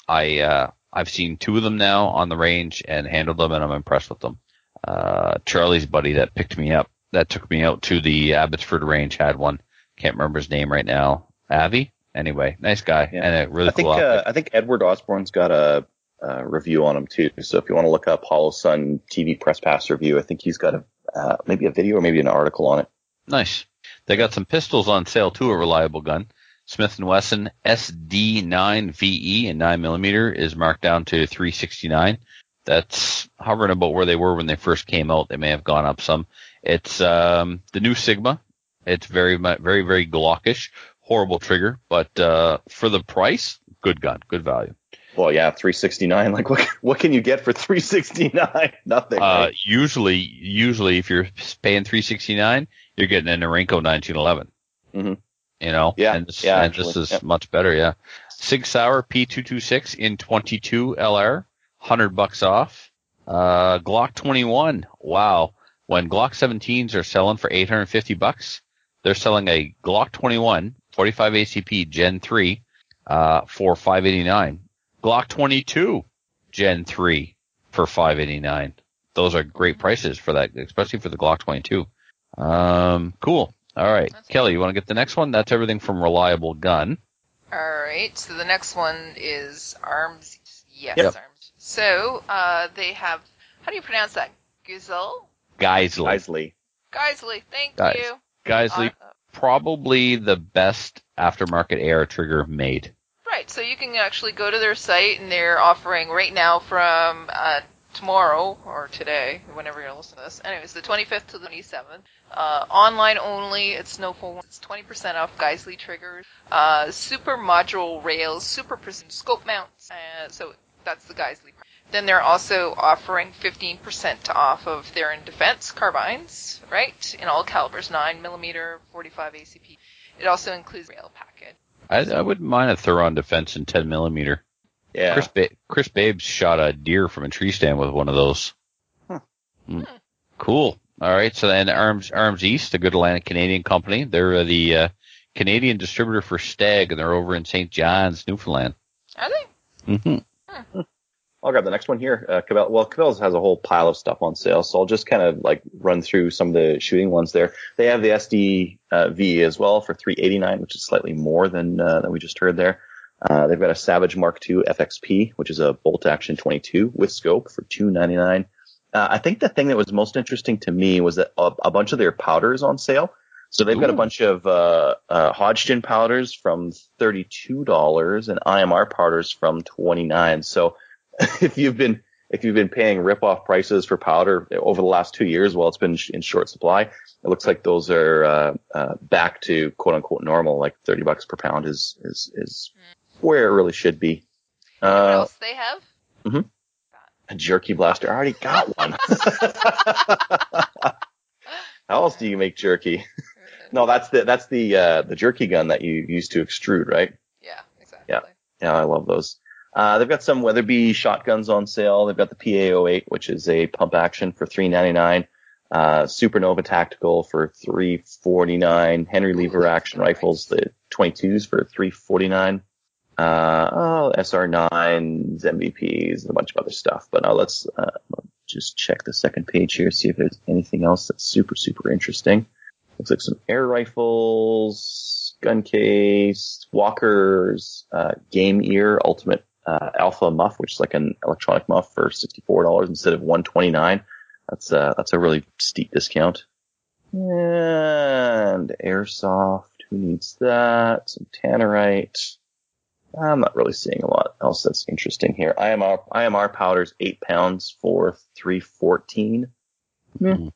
I uh, I've seen two of them now on the range and handled them, and I'm impressed with them. Uh, Charlie's buddy that picked me up, that took me out to the Abbotsford range, had one. Can't remember his name right now. Avi. Anyway, nice guy Yeah. and a really I think uh. I think Edward Osborne's got a, uh review on him too. So if you want to look up Holosun TV press pass review, I think he's got a uh, maybe a video or maybe an article on it. Nice. They got some pistols on sale too. A reliable gun. Smith and Wesson SD9VE and 9 millimeter is marked down to 369. That's hovering about where they were when they first came out. They may have gone up some. It's um, the new Sigma. It's very very very Glockish. Horrible trigger, but uh, for the price, good gun, good value. Well, yeah, 369. Like what what can you get for 369? Nothing. Uh, right? usually, usually if you're paying 369, you're getting an Norinco 1911. Mhm. You know? Yeah, And this, yeah, and this is yeah. much better, yeah. Sig Sauer P226 in 22 LR, 100 bucks off. Uh, Glock 21. Wow. When Glock 17s are selling for 850 bucks, they're selling a Glock 21 45 ACP Gen 3, uh, for 589. Glock 22 Gen 3 for 589 those are great prices for that, especially for the Glock 22. Um, cool. All right, That's Kelly, you want to get the next one? That's everything from reliable gun. All right. So the next one is arms. Yes, Yep. arms. So uh, they have. How do you pronounce that? Gizel. Geissele. Isley. Geissele. Thank Guys- you. Geissele, Uh, probably the best aftermarket air trigger made. Right, so you can actually go to their site and they're offering right now from uh, tomorrow or today, whenever you're listening to this. Anyways, the 25th to the 27th. Uh, online only. It's no full. It's 20% off Geissele triggers, uh, super module rails, super precision scope mounts. Uh, so that's the Geissele. Then they're also offering 15% off of their in defense carbines, right? In all calibers, 9 millimeter, 45 ACP. It also includes rail package. I, I wouldn't mind a Thureon defense in 10 millimeter. Yeah. Chris, ba- Chris Babes shot a deer from a tree stand with one of those. Huh. Mm. Cool. All right. So then Arms Arms East, a good Atlantic Canadian company. They're uh, the uh, Canadian distributor for Stag, and they're over in St. John's, Newfoundland. Are they? Mm-hmm. I'll grab the next one here. Uh, Cabell, well, Cabela's has a whole pile of stuff on sale, so I'll just kind of like run through some of the shooting ones there. They have the SD uh, V as well for 389, which is slightly more than uh, than we just heard there. Uh, they've got a Savage Mark II FXP, which is a bolt action 22 with scope for 299. Uh, I think the thing that was most interesting to me was that a, a bunch of their powders on sale. So they've got a bunch of uh, uh, Hodgdon powders from $32 and IMR powders from 29. So if you've been if you've been paying rip-off prices for powder over the last two years, while it's been in short supply, it looks like those are uh, uh, back to quote unquote normal. Like 30 bucks per pound is is is where it really should be. what Uh, else they have? a jerky blaster. I already got one. How else do you make jerky? No, that's the that's the uh, the jerky gun that you use to extrude, right? Yeah, exactly. Yeah, I love those. Uh, they've got some Weatherby shotguns on sale. They've got the PA08, which is a pump action for 399. Uh, Supernova Tactical for 349. Henry Lever action rifles, the 22s for 349. Uh, oh, SR9s, MVPs, and a bunch of other stuff. But now let's, uh, just check the second page here, see if there's anything else that's super, super interesting. Looks like some air rifles, gun case, walkers, uh, game ear, ultimate, uh, alpha muff, which is like an electronic muff for $64 instead of 129 That's, uh, that's a really steep discount. And airsoft, who needs that? Some tannerite. I'm not really seeing a lot else that's interesting here. IMR, IMR powders, eight pounds for 314. Mhm.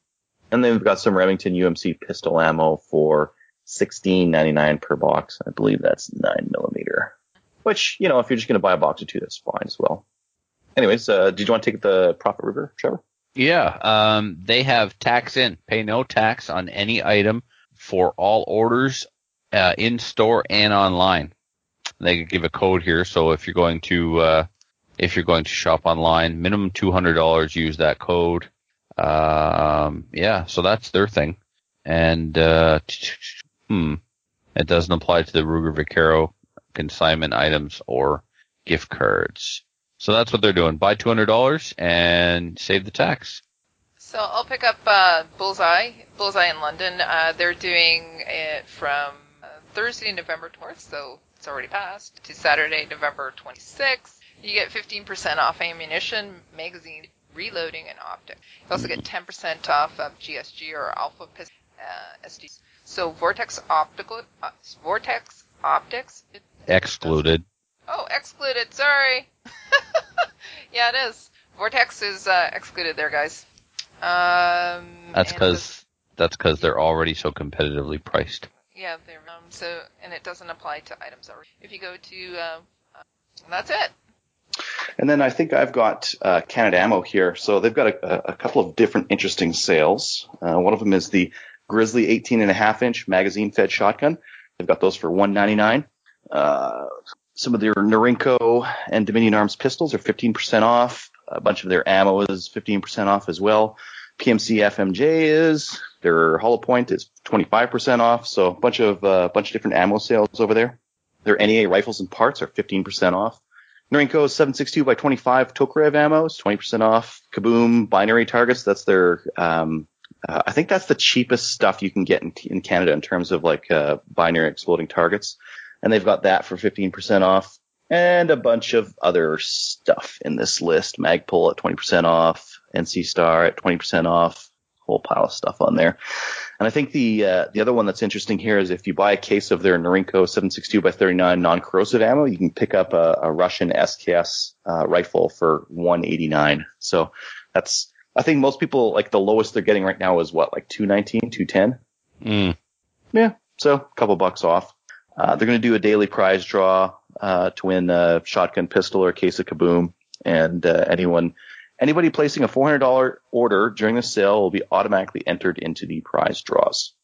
And then we've got some Remington UMC pistol ammo for 16.99 per box. I believe that's nine millimeter. Which, you know, if you're just going to buy a box or two, that's fine as well. Anyways, uh, did you want to take the Prophet River, Trevor? Yeah, um, they have tax in. Pay no tax on any item for all orders uh, in store and online. They could give a code here, so if you're going to uh, if you're going to shop online, minimum two hundred dollars, use that code. Um, yeah, so that's their thing, and uh, hmm, it doesn't apply to the Ruger Vaquero consignment items or gift cards. So that's what they're doing. Buy two hundred dollars and save the tax. So I'll pick up uh, Bullseye, Bullseye in London. Uh, they're doing it from uh, Thursday, November 4th, so it's already passed, to Saturday, November 26th. You get 15% off ammunition, magazine, reloading, and optic. You also get 10% off of GSG or Alpha Pistol uh, SD. So Vortex Optical, uh, Vortex Optics. It, Excluded. Oh, excluded. Sorry. yeah, it is. Vortex is uh, excluded there, guys. Um, That's because that's because they're already so competitively priced. Yeah, they're um, so and it doesn't apply to items. If you go to, uh, uh, that's it. And then I think I've got uh, Canada Ammo here. So they've got a, a couple of different interesting sales. Uh, one of them is the Grizzly 18 and a half inch magazine fed shotgun. They've got those for 199. Uh, some of their Norinco and Dominion Arms pistols are 15% off. A bunch of their ammo is 15% off as well. PMC FMJ is their hollow point is 25% off. So a bunch of uh, bunch of different ammo sales over there. Their NEA rifles and parts are 15% off. Norinco 762 by 25 Tokarev ammo is 20% off. Kaboom binary targets. That's their, um, uh, I think that's the cheapest stuff you can get in, in Canada in terms of like, uh, binary exploding targets. And they've got that for 15% off and a bunch of other stuff in this list. Magpul at 20% off. NC Star at 20% off. Whole pile of stuff on there. And I think the uh, the other one that's interesting here is if you buy a case of their Norinco 762 by 39 non-corrosive ammo, you can pick up a, a Russian SKS uh, rifle for 189. So that's I think most people like the lowest they're getting right now is what like 219, 210. Mm. Yeah, so a couple bucks off. Uh, they're going to do a daily prize draw uh, to win a shotgun pistol or a case of Kaboom, and uh, anyone anybody placing a $400 order during the sale will be automatically entered into the prize draws.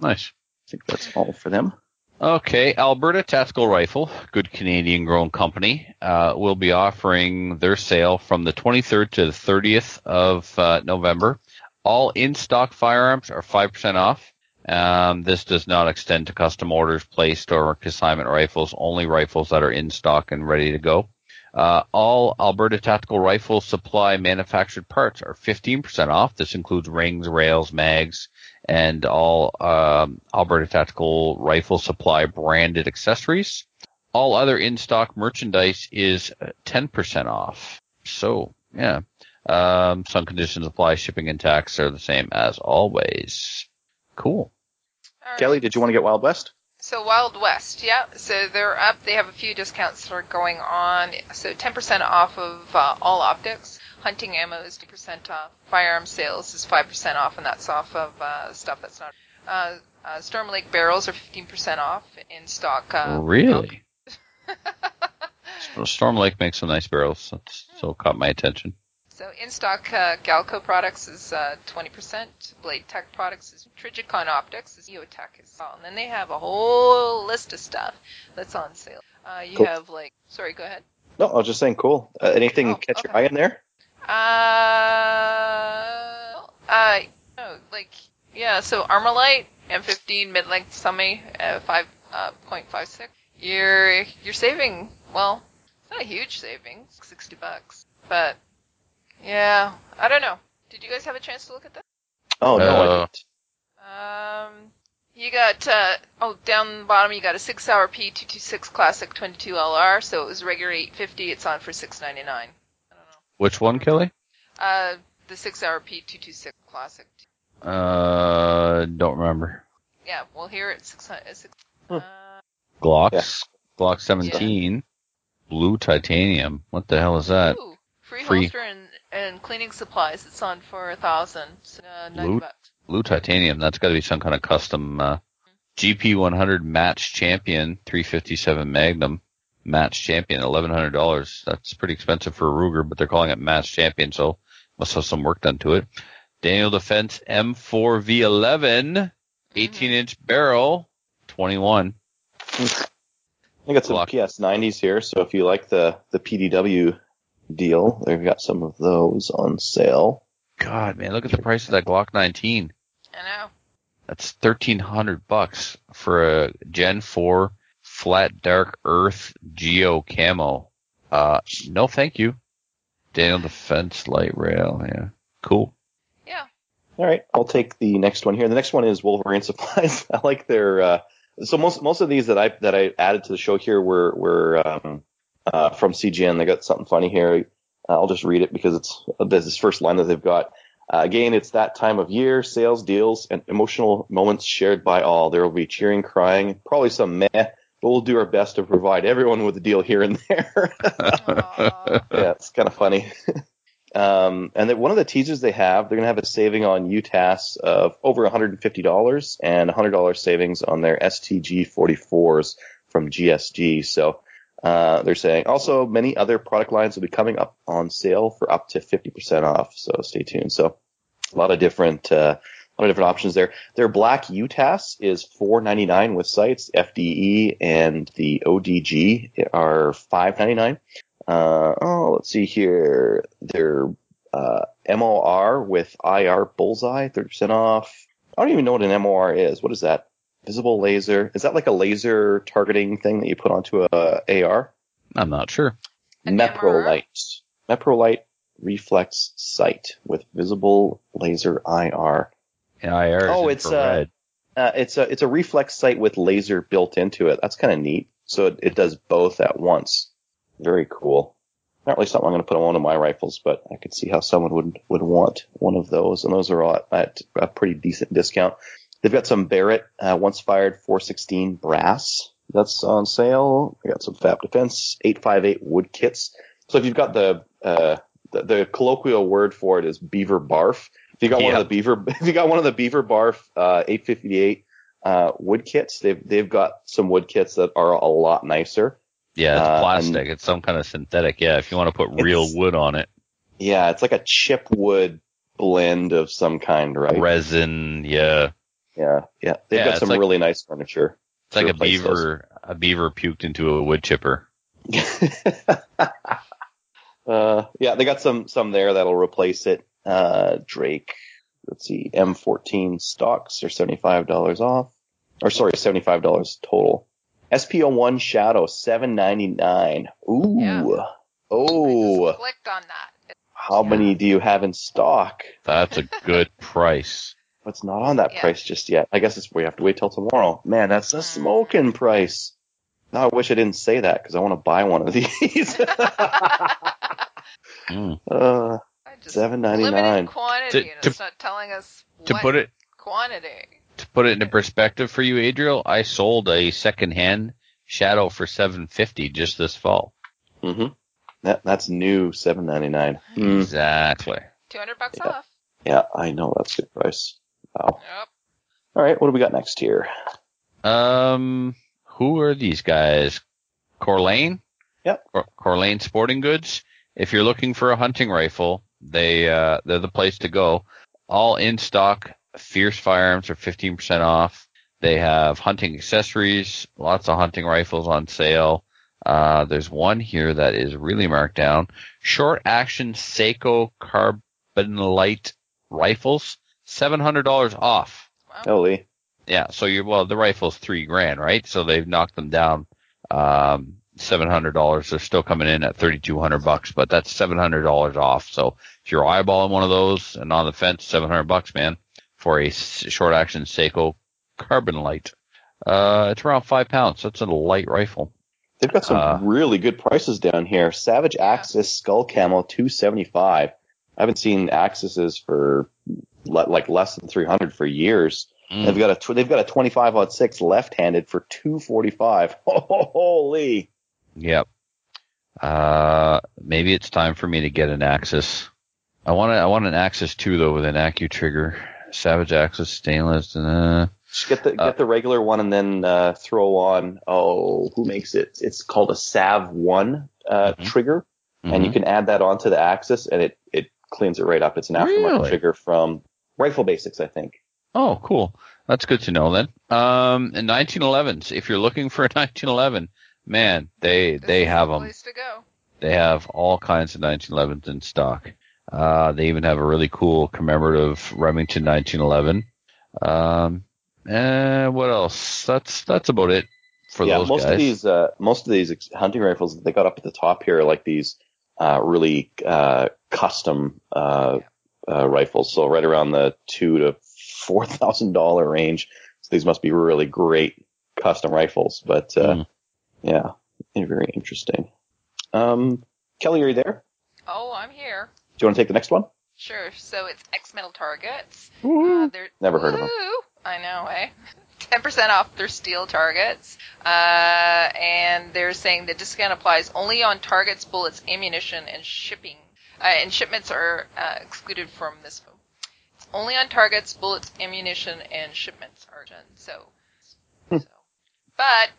Nice. I think that's all for them. Okay, Alberta Tactical Rifle, good Canadian grown company, uh, will be offering their sale from the 23rd to the 30th of uh, November. All in stock firearms are 5% off. Um, this does not extend to custom orders placed or consignment rifles, only rifles that are in stock and ready to go. Uh, all Alberta Tactical Rifle Supply manufactured parts are 15% off. This includes rings, rails, mags, and all um, Alberta Tactical Rifle Supply branded accessories. All other in-stock merchandise is 10% off. So, yeah. Um, some conditions apply. Shipping and tax are the same as always. Cool. Right. Kelly, did you want to get Wild West? So Wild West, yeah. So they're up. They have a few discounts that are going on. So 10% off of uh, all optics. Hunting ammo is 2% off. Firearm sales is 5% off, and that's off of uh, stuff that's not. Uh, uh, Storm Lake barrels are 15% off in stock. Uh, really? Storm Lake makes some nice barrels. That's, so it caught my attention. So in stock, uh, Galco products is uh, 20%. Blade Tech products is Trijicon Optics is EOTech is all. And then they have a whole list of stuff that's on sale. Uh, you Cool. have like, sorry, go ahead. No, I was just saying, cool. Uh, anything Oh, catch your eye in there? Uh, uh, no, like, yeah, so Armalite, M15 mid-length semi, uh, 5, uh, 0.56. You're, you're saving, well, it's not a huge savings, 60 bucks. But, yeah, I don't know. Did you guys have a chance to look at that? Oh no, I Uh, didn't. Um, you got, uh, oh, down the bottom you got a Sig Sauer P226 Classic 22LR, so it was regular 850, it's on for 699 I don't know. Which one, Kelly? Uh, the Sig Sauer P226 Classic. Uh, don't remember. Yeah, well here it's 600, it's six, Hmm. uh, Glocks. Glock 17. Blue titanium. What the hell is that? ooh, free, free. holster and, and cleaning supplies, it's on for a thousand, so, uh, Blue- bucks. Blue titanium. That's got to be some kind of custom uh, GP100 match champion 357 Magnum match champion. $1,100. That's pretty expensive for a Ruger, but they're calling it match champion, so must have some work done to it. Daniel Defense M4V11 18 inch barrel 21. I got some PS90s here, so if you like the the PDW deal, they've got some of those on sale. God, man, look at the price of that Glock 19. I know. That's thirteen hundred bucks for a Gen Four flat dark Earth Geo camo. Uh, no, thank you. Daniel Defense light rail. Yeah, cool. Yeah. All right, I'll take the next one here. The next one is Wolverine Supplies. I like their uh, so most most of these that I that I added to the show here were were um, uh, from CGN. They got something funny here. Uh, I'll just read it because it's this first line that they've got. Uh, again, it's that time of year, sales, deals, and emotional moments shared by all. There will be cheering, crying, probably some meh, but we'll do our best to provide everyone with a deal here and there. Yeah, it's kind of funny. um, and then one of the teasers they have, they're going to have a saving on UTAS of over $150 and $100 savings on their STG 44s from GSG. So uh, they're saying also many other product lines will be coming up on sale for up to 50% off. So stay tuned. So a lot of different, uh, a lot of different options there. Their black UTAS is $4.99 with sights. FDE and the ODG are $5.99. Uh, oh, let's see here. Their uh, MOR with IR Bullseye, 30% off. I don't even know what an MOR is. What is that? Visible laser. Is that like a laser targeting thing that you put onto a AR? I'm not sure. An Meprolite. Meprolite reflex sight with visible laser IR. Yeah, IR is Oh, it's, uh, infrared. Uh, it's a it's a reflex sight with laser built into it. That's kind of neat. So it, it does both at once. Very cool. not really something I'm going to put on one of my rifles, but I could see how someone would would want one of those, and those are all at a pretty decent discount. They've got some Barrett uh, once fired 416 brass that's on sale. They got some FAB Defense 858 wood kits. So if you've got the uh, the, the colloquial word for it is beaver barf. If you got one of the beaver, if you got one of the beaver barf uh, 858 uh, wood kits, they've they've got some wood kits that are a lot nicer. Yeah, it's Uh, plastic. It's some kind of synthetic. Yeah, if you want to put real wood on it, Yeah, it's like a chip wood blend of some kind, right? resin. Yeah, Yeah, yeah. They've Yeah, got some like- really nice furniture. it's like a replace those. beaver. A beaver puked into a wood chipper. uh, yeah, they got some some there that'll replace it. Uh, Drake, let's see, M14 stocks are seventy five dollars off, or sorry, seventy five dollars total. SPO1 Shadow seven ninety nine. Ooh, Yeah. I oh, just clicked on that. how many do you have in stock? That's a good price. It's not on that Yeah. price just yet. I guess it's we have to wait till tomorrow. Man, that's a smoking price. Now I wish I didn't say that because I want to buy one of these. Mm. uh, I just Seven ninety limited quantity, To- and to- it's not telling us To what put it quantity. to put it into perspective for you, Adriel, I sold a secondhand Shadow for seven fifty just this fall. Mm-hmm. That that's new seven ninety nine. Exactly. Two hundred bucks Yeah. off. Yeah, I know that's a good price. Wow. Yep. All right, what do we got next here? Um, who are these guys? Corlane? Yep. Cor- Corlane Sporting Goods. If you're looking for a hunting rifle, they uh, they're the place to go. All in stock. Fierce firearms are 15% off. They have hunting accessories, lots of hunting rifles on sale. Uh, there's one here that is really marked down. Short action Sako Carbonlight rifles, $700 off. Wow. Holy. Yeah, so you well the rifle's three grand, right? So they've knocked them down um seven hundred dollars. They're still coming in at thirty two hundred bucks, but that's seven hundred dollars off. So if you're eyeballing one of those and on the fence, seven hundred bucks, man, for a short action Seiko Carbon Light. Uh, it's around five pounds. That's a light rifle. They've got some Uh, really good prices down here. Savage Axis Skull Camel two seventy five. I haven't seen Axis's for le- like less than three hundred for years. Mm. They've got a tw- they've got a twenty five on six left handed for two forty five. Holy. Yep. Uh, maybe it's time for me to get an Axis. I want I want an Axis too though with an Accu trigger, Savage Axis stainless. Uh, Just get the Uh, get the regular one and then uh, throw on. Oh, who makes it? It's called a Sav One uh, Mhm. trigger, and you mhm. can add that onto the Axis, and it it cleans it right up. It's an aftermarket Really? trigger from Rifle Basix, I think. Oh, cool. That's good to know then. Um, and 1911s. If you're looking for a 1911, man, they This they is have the them. Place to go. They have all kinds of 1911s in stock. Uh, they even have a really cool commemorative Remington 1911. Um, and what else? That's that's about it for yeah, those most guys. of these uh, most of these hunting rifles that they got up at the top here are like these uh, really uh, custom uh, uh, rifles. So right around the two to four thousand dollar range. So these must be really great custom rifles. But uh, Mm. yeah, they're very interesting. Um, Kelly, are you there? Oh, I'm here. Do you want to take the next one? Sure. So it's X Metal Targets. Uh, they're, Never heard of them. I know, eh? 10% off their steel targets. Uh, and they're saying the discount applies only on targets, bullets, ammunition, and shipping. Uh, and shipments are uh, excluded from this. It's only on targets, bullets, ammunition, and shipments are done. So, Hmm. so. But,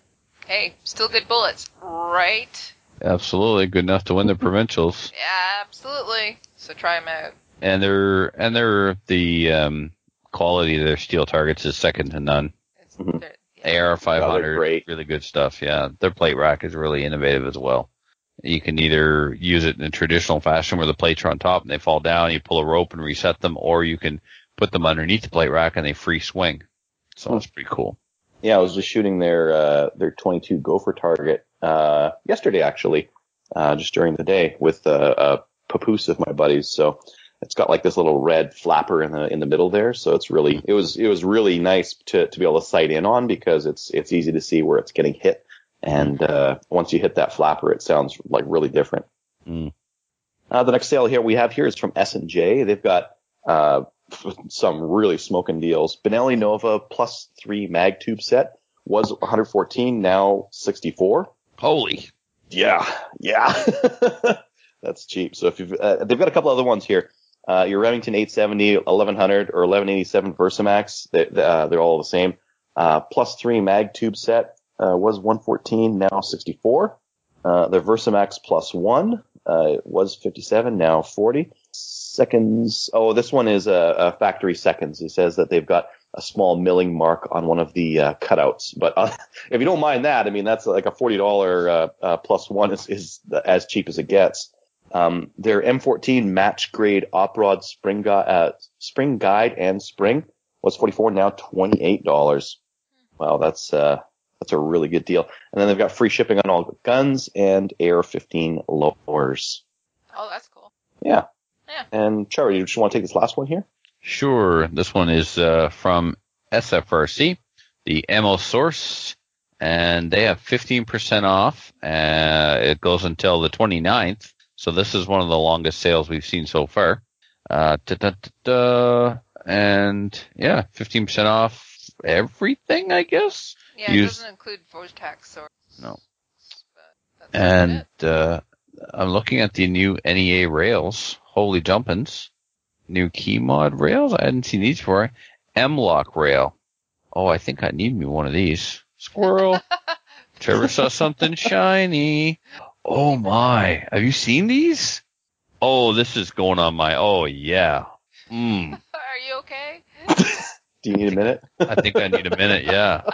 hey, still good bullets, right? Absolutely good enough to win the provincials. Yeah, absolutely. So try them out. and they're and they're the um, quality of their steel targets is second to none. It's, Mhm. yeah. AR Oh, 500, really good stuff. Yeah, their plate rack is really innovative as well. You can either use it in a traditional fashion where the plates are on top and they fall down, you pull a rope and reset them, or you can put them underneath the plate rack and they free swing. So that's pretty cool. Yeah, I was just shooting their uh, their 22 Gopher target uh, yesterday, actually, uh, just during the day with uh, a papoose of my buddies. So it's got like this little red flapper in the in the middle there. So it's really it was it was really nice to to be able to sight in on because it's it's easy to see where it's getting hit. And uh, once you hit that flapper, it sounds like really different. Mm. Uh, the next sale here we have here is from S and J. They've got uh, some really smoking deals. Benelli Nova plus three mag tube set was 114, now 64. Holy. Yeah, yeah, that's cheap. So if you've, uh, they've got a couple other ones here. Uh, your Remington 870, 1100, or 1187 Versamax, they, uh, they're all the same. Uh, plus three mag tube set uh, was 114, now 64. Uh, the Versamax plus one uh, was 57, now 40. Seconds. Oh, this one is a, factory seconds. He says that they've got a small milling mark on one of the uh, cutouts. But uh, if you don't mind that, I mean that's like a forty dollar uh, uh, plus one is, is as cheap as it gets. Um, their M14 match grade op rod spring uh, spring guide and spring was forty four, now twenty eight dollars. Wow, that's uh, that's a really good deal. And then they've got free shipping on all guns and AR-15 lowers. Oh, that's cool. Yeah. Yeah. And Trevor, you just want to take this last one here? Sure. This one is uh, from SFRC, the ammo source, and they have 15% off. Uh, it goes until the 29th. So this is one of the longest sales we've seen so far. Uh, and yeah, 15% off everything, I guess. Yeah, it doesn't include Vortex or. No. But that's about And uh, I'm looking at the new NEA rails. Holy jumpins. New KeyMod rails. I hadn't seen these before. M-Lock rail. Oh, I think I need me one of these. Squirrel. Trevor saw something shiny. Oh my. Have you seen these? Oh, this is going on my, oh yeah. Mm. Are you okay? Do you need a minute? I think I need a minute, yeah.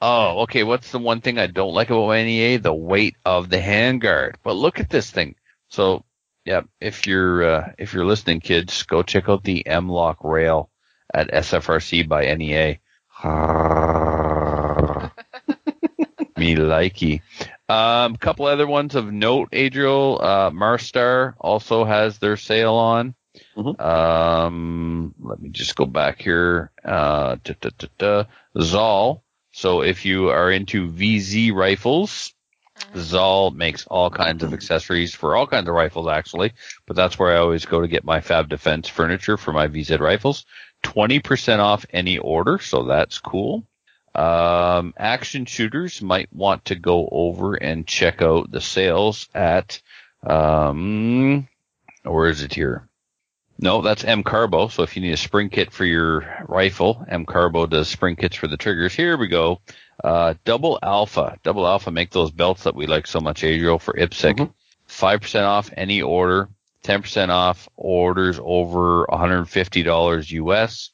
Oh, okay. What's the one thing I don't like about my NEA? The weight of the handguard. But look at this thing. So, yeah, if you're uh, if you're listening, kids, go check out the M Lock rail at SFRC by NEA. Me likey. Um, couple other ones of note, Adriel. Uh, Marstar also has their sale on. Mhm. Um, let me just go back here. Uh, da, da, da, da. Zoll. So if you are into VZ rifles, Zal makes all kinds of accessories for all kinds of rifles actually, but that's where I always go to get my Fab Defense furniture for my VZ rifles. 20% off any order, so that's cool. Um, action shooters might want to go over and check out the sales at, um, where is it here? No, that's MCARBO. So if you need a spring kit for your rifle, MCARBO does spring kits for the triggers. Here we go. Uh, Double Alpha. Double Alpha make those belts that we like so much, Adriel, for IPSC. Mhm. 5% off any order. 10% off orders over $150 US.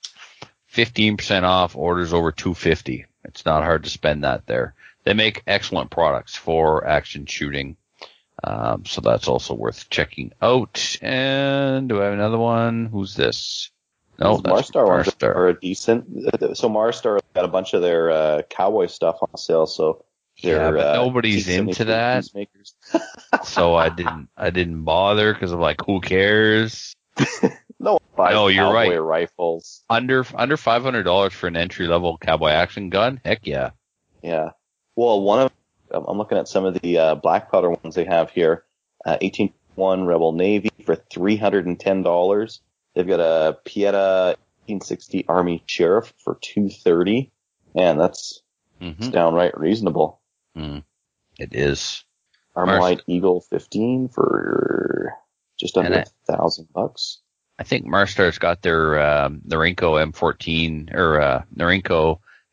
15% off orders over 250. It's not hard to spend that there. They make excellent products for action shooting. Um, so that's also worth checking out. And do I have another one? Who's this? No, Marstar ones Marstar. are a decent. So Marstar got a bunch of their uh, cowboy stuff on sale. So Yeah, but uh, nobody's into that. so I didn't, I didn't bother because I'm like, who cares? No, No, you're right. Rifles. Under, under $500 for an entry level cowboy action gun? Heck yeah. Yeah. Well, one of I'm looking at some of the uh, black powder ones they have here. Uh, 18one Rebel Navy for three hundred and ten dollars. They've got a Pietta 1860 Army Sheriff for two thirty. Man, that's, hmm that's downright reasonable. It is. Armalite Eagle 15 for just under a thousand bucks. I think Marstar's got their um, Norinco M14 or uh,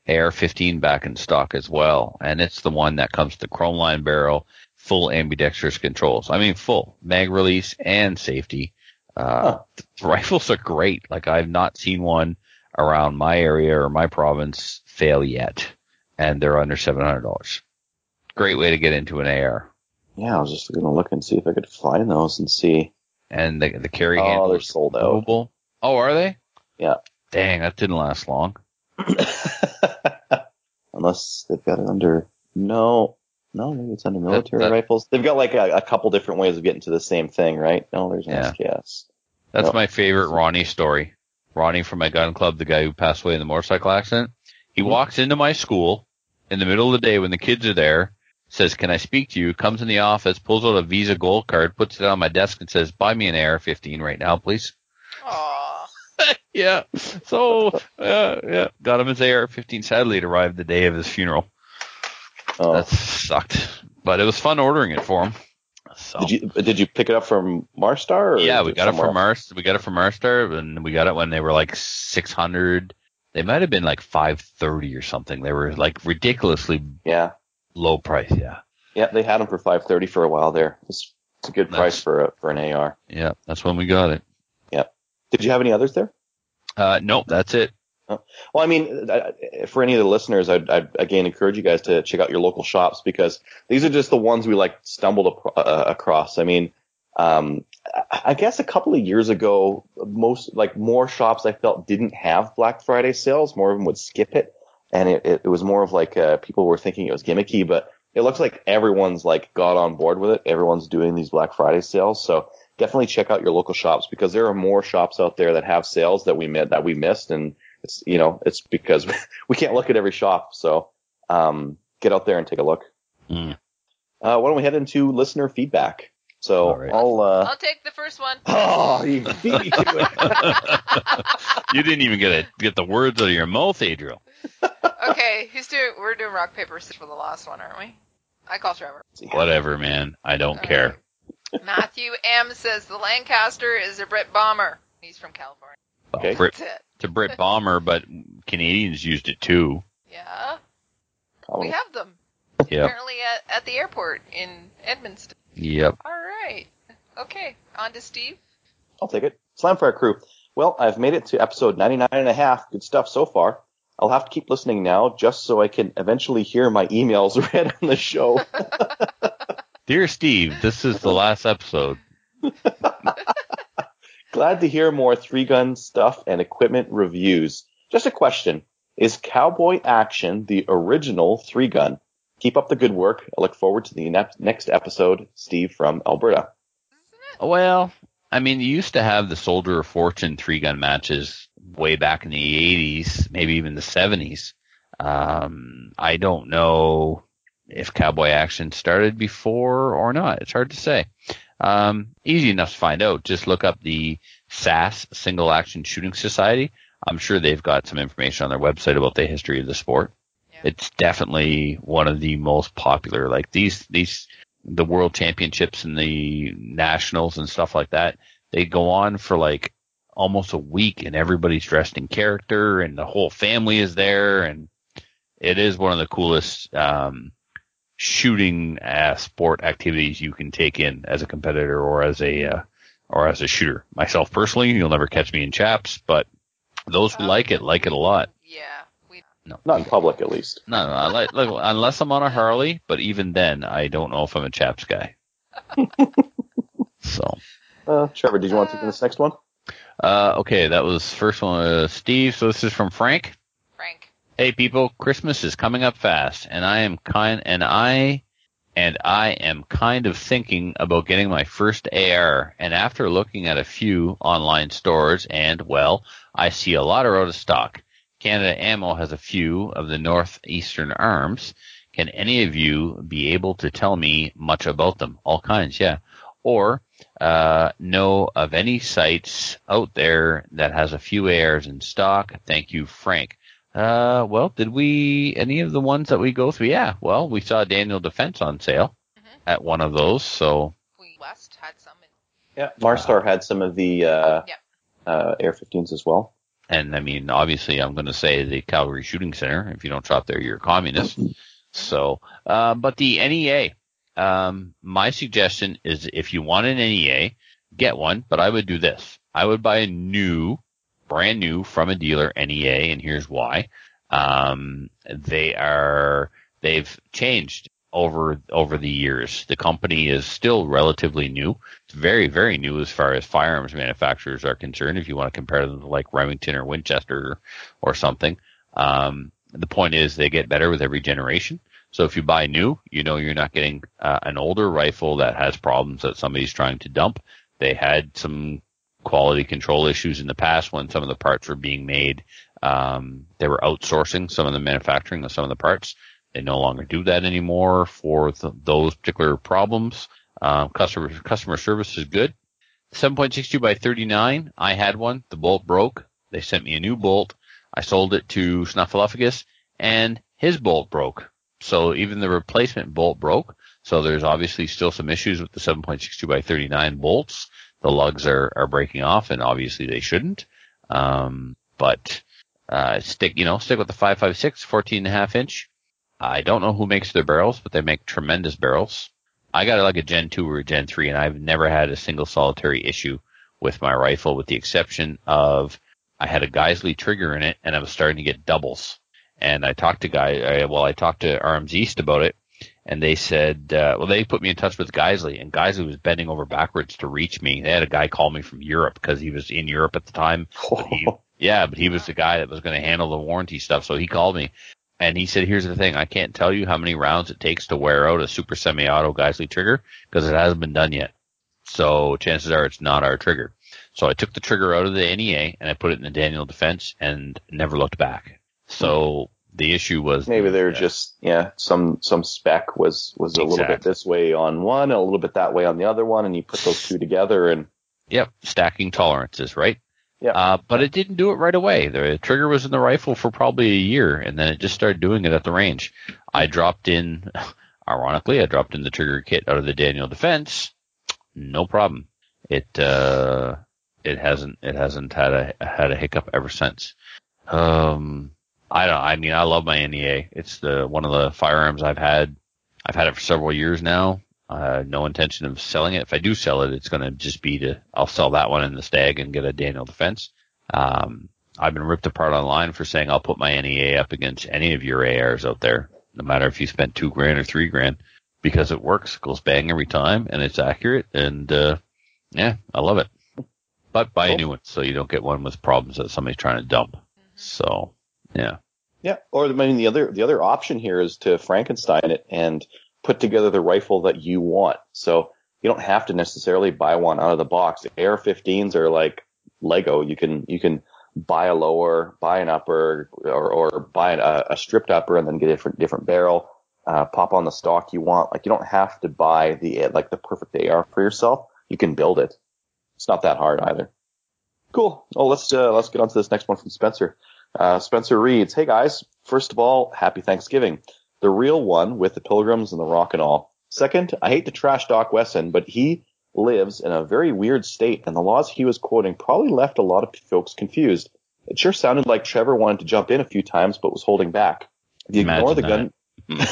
Norinco AR-15 back in stock as well, and it's the one that comes with the chrome line barrel, full ambidextrous controls. I mean, full mag release and safety. Uh, Huh. The rifles are great. Like I've not seen one around my area or my province fail yet, and they're under seven hundred dollars. Great way to get into an AR. Yeah, I was just gonna look and see if I could find those and see. And the the carry Oh, handle they're sold out. mobile. Oh, are they? Yeah. Dang, that didn't last long. Unless they've got it under no, no, maybe it's under military that- rifles. They've got like a, a couple different ways of getting to the same thing, right? No, there's an Yeah. SKS. That's Yep. my favorite Ronnie story. Ronnie from my gun club, the guy who passed away in the motorcycle accident. He Mhm. walks into my school in the middle of the day when the kids are there, says, "Can I speak to you?" Comes in the office, pulls out a Visa Gold card, puts it on my desk, and says, "Buy me an AR-15 right now, please." Aw. yeah. So, uh, yeah, got him his AR-15. Sadly, it arrived the day of his funeral. Oh. That sucked, but it was fun ordering it for him. So. Did you did you pick it up from Marstar? Or yeah, we got it somewhere from Mars. We got it from Marstar, and we got it when they were like 600. They might have been like 530 or something. They were like ridiculously? Yeah, low price. Yeah, yeah, they had them for five thirty for a while there. It's, it's a good Nice. price for a, for an AR. yeah, that's when we got it. Did you have any others there? Uh, nope, that's it. Well, I mean, for any of the listeners, I'd, I'd again encourage you guys to check out your local shops because these are just the ones we like stumbled apro- uh, across. I mean, um, I I guess a couple of years ago, most like more shops I felt didn't have Black Friday sales. More of them would skip it, and it, it, it was more of like uh, people were thinking it was gimmicky, but it looks like everyone's like got on board with it. Everyone's doing these Black Friday sales, so definitely check out your local shops because there are more shops out there that have sales that we met that we missed and it's you know it's because we can't look at every shop so um, get out there and take a look Mm. uh, why don't we head into listener feedback so All right. i'll uh I'll take the first one. oh you beat me to it you didn't even get it, get the words out of your mouth, Adriel. Okay, who's doing? We're doing rock paper scissors for the last one, aren't we? I call Trevor. Whatever, man. I don't All care. Matthew M says the Lancaster is a Brit bomber. He's from California. Okay. Brit, That's it. to Brit Bomber, but Canadians used it too. Yeah, Oh, we have them Yep. apparently at, at the airport in Edmonton. Yep. All right. Okay, on to Steve. i'll take it slamfire crew well i've made it to episode 99 and a half good stuff so far i'll have to keep listening now just so i can eventually hear my emails read on the show Dear Steve, this is the last episode. Glad to hear more three gun stuff and equipment reviews. Just a question. Is Cowboy Action the original three gun? Keep up the good work. I look forward to the ne- next episode. Steve from Alberta. Well, I mean, you used to have the Soldier of Fortune three gun matches way back in the 80s, maybe even the 70s. Um, I don't know if Cowboy Action started before or not. It's hard to say. Um, easy enough to find out. Just look up the SAS Single Action Shooting Society. I'm sure they've got some information on their website about the history of the sport. Yeah. It's definitely one of the most popular. Like these, these, the world championships and the nationals and stuff like that, they go on for like almost a week and everybody's dressed in character and the whole family is there and it is one of the coolest, um, shooting uh, sport activities you can take in as a competitor or as a uh, or as a shooter. Myself personally, you'll never catch me in chaps, but those who Um, like it like it a lot. Yeah, we. No, Not in public, at least. no, no. I like, look, unless I'm on a Harley, but even then, I don't know if I'm a chaps guy. so, Uh, Trevor, did you want to take this next one? uh, okay, that was first one, uh, Steve. So this is from Frank. Hey people, Christmas is coming up fast and I am kind and I and I am kind of thinking about getting my first AR and after looking at a few online stores and well, I see a lot are out of stock. Canada Ammo has a few of the northeastern arms. Can any of you be able to tell me much about them? All kinds, yeah. Or uh, know of any sites out there that has a few ARs in stock? Thank you, Frank. Uh, well, did we any of the ones that we go through? Yeah, well, we saw Daniel Defense on sale Mhm. at one of those. So We West had some. In, Yeah. Marstar had some of the uh, Yeah. uh, AR-15s as well. And I mean, obviously, I'm going to say the Calgary Shooting Center. If you don't shop there, you're a communist. so, uh, but the NEA, um, my suggestion is if you want an NEA, get one. But I would do this: I would buy a new, brand new from a dealer NEA, and here's why. Um, they are they've changed over over the years. The company is still relatively new. It's very very new as far as firearms manufacturers are concerned. If you want to compare them to like Remington or Winchester or something, um, the point is they get better with every generation. So if you buy new, you know you're not getting uh, an older rifle that has problems that somebody's trying to dump. They had some quality control issues in the past when some of the parts were being made. Um, they were outsourcing some of the manufacturing of some of the parts. They no longer do that anymore for th- those particular problems. Um, customer customer service is good. 7.62 by 39. I had one. The bolt broke. They sent me a new bolt. I sold it to Snuffleupagus, and his bolt broke. So even the replacement bolt broke. So there's obviously still some issues with the 7.62 by 39 bolts. The lugs are, are breaking off, and obviously they shouldn't. Um, but uh, stick, you know, stick with the 556, 14 and a half inch. I don't know who makes their barrels, but they make tremendous barrels. I got like a Gen 2 or a Gen 3, and I've never had a single solitary issue with my rifle, with the exception of I had a Geissele trigger in it, and I was starting to get doubles. And I talked to guy, well, I talked to Arms East about it, and they said, uh, well, they put me in touch with Geissele, and Geissele was bending over backwards to reach me. They had a guy call me from Europe because he was in Europe at the time. But he, yeah, but he was the guy that was going to handle the warranty stuff, so he called me. And he said, here's the thing, I can't tell you how many rounds it takes to wear out a super semi-auto Geissele trigger because it hasn't been done yet. So chances are it's not our trigger. So I took the trigger out of the NEA and I put it in the Daniel Defense and never looked back. So the issue was Maybe they're yeah. just yeah some some spec was was a little bit this way on one, a little bit that way on the other one, and you put those two together and Yep, stacking tolerances, right? Yeah. Uh, but it didn't do it right away. The trigger was in the rifle for probably a year, and then it just started doing it at the range. I dropped in, ironically, I dropped in the trigger kit out of the Daniel Defense. No problem. It uh, it hasn't it hasn't had a had a hiccup ever since. Um, I don't. I mean, I love my NEA. It's the one of the firearms I've had. I've had it for several years now. Uh, no intention of selling it. If I do sell it, it's going to just be to, I'll sell that one in the stag and get a Daniel defense. Um, I've been ripped apart online for saying I'll put my NEA up against any of your ARs out there, no matter if you spent two grand or three grand, because it works, it goes bang every time, and it's accurate, and, uh, yeah, I love it. But buy a new one so you don't get one with problems that somebody's trying to dump. So, yeah. Yeah, or I mean the other the other option here is to Frankenstein it and put together the rifle that you want. So you don't have to necessarily buy one out of the box. The AR-15s are like Lego. You can you can buy a lower, buy an upper, or or buy a, a stripped upper and then get a different different barrel. Uh, pop on the stock you want. Like you don't have to buy the like the perfect AR for yourself. You can build it. It's not that hard either. Cool. Oh, let's uh, let's get on to this next one from Spencer. Uh, Spencer reads, Hey guys, first of all, happy Thanksgiving. The real one with the pilgrims and the rock and all. Second, I hate to trash Doc Wesson, but he lives in a very weird state and the laws he was quoting probably left a lot of folks confused. It sure sounded like Trevor wanted to jump in a few times but was holding back. If you ignore the Imagine gun,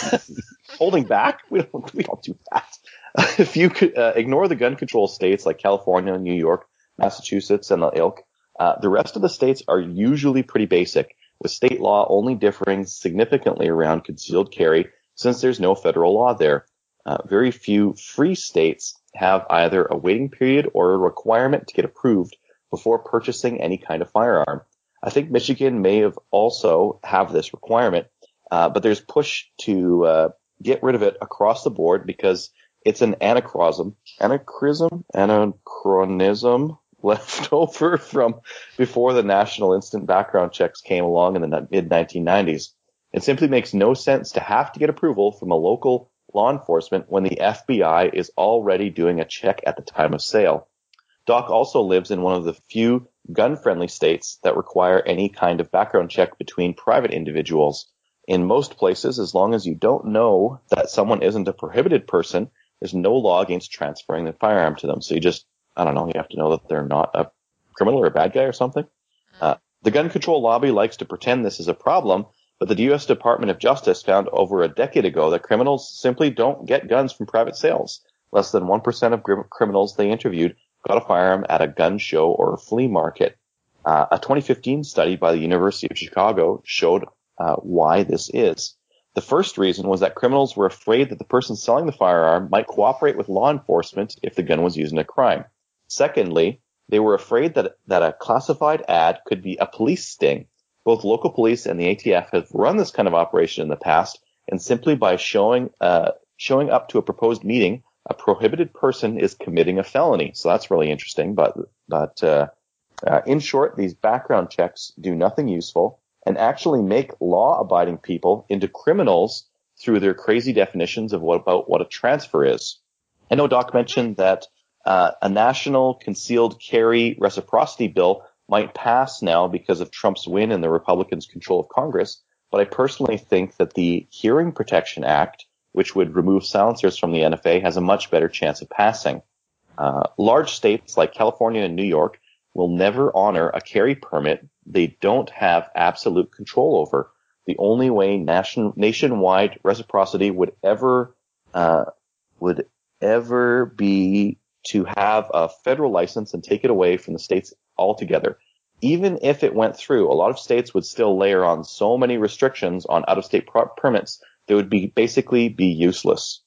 holding back? We don't, we don't do that. if you could uh, ignore the gun control states like California, New York, Massachusetts, and the ilk, uh, the rest of the states are usually pretty basic, with state law only differing significantly around concealed carry since there's no federal law there. Uh, very few free states have either a waiting period or a requirement to get approved before purchasing any kind of firearm. I think Michigan may have also have this requirement, uh, but there's push to uh, get rid of it across the board because it's an anachronism, anachronism, anachronism left over from before the national instant background checks came along in the mid 1990s. It simply makes no sense to have to get approval from a local law enforcement when the FBI is already doing a check at the time of sale. Doc also lives in one of the few gun-friendly states that require any kind of background check between private individuals. In most places, as long as you don't know that someone isn't a prohibited person, there's no law against transferring the firearm to them. So you just, I don't know, you have to know that they're not a criminal or a bad guy or something. Uh, the gun control lobby likes to pretend this is a problem, but the U.S. Department of Justice found over a decade ago that criminals simply don't get guns from private sales. Less than 1% of gr- criminals they interviewed got a firearm at a gun show or a flea market. Uh, a 2015 study by the University of Chicago showed uh, why this is. The first reason was that criminals were afraid that the person selling the firearm might cooperate with law enforcement if the gun was used in a crime. Secondly, they were afraid that, that a classified ad could be a police sting. Both local police and the ATF have run this kind of operation in the past, and simply by showing uh, showing up to a proposed meeting, a prohibited person is committing a felony. So that's really interesting. But but uh, uh, in short, these background checks do nothing useful and actually make law-abiding people into criminals through their crazy definitions of what about what a transfer is. I know Doc mentioned that uh, a national concealed carry reciprocity bill might pass now because of Trump's win and the Republicans' control of Congress, but I personally think that the Hearing Protection Act, which would remove silencers from the NFA, has a much better chance of passing. Uh, large states like California and New York will never honor a carry permit they don't have absolute control over. The only way nation, nationwide reciprocity would ever uh, would ever be to have a federal license and take it away from the states altogether. Even if it went through, a lot of states would still layer on so many restrictions on out-of-state pro- permits that would be basically be useless.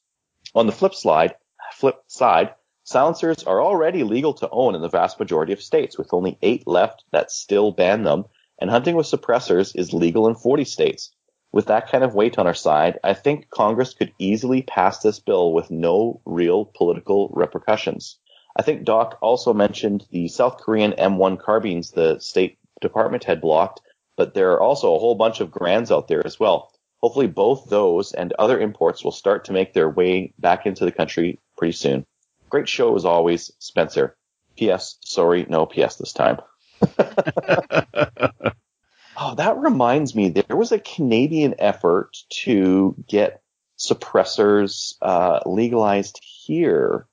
On the flip side, flip side, silencers are already legal to own in the vast majority of states, with only eight left that still ban them, and hunting with suppressors is legal in 40 states. With that kind of weight on our side, I think Congress could easily pass this bill with no real political repercussions. I think Doc also mentioned the South Korean M1 carbines the State Department had blocked, but there are also a whole bunch of Garands out there as well. Hopefully both those and other imports will start to make their way back into the country pretty soon. Great show as always, Spencer. P.S. Sorry, no P.S. this time. oh, that reminds me, there was a Canadian effort to get suppressors uh, legalized here.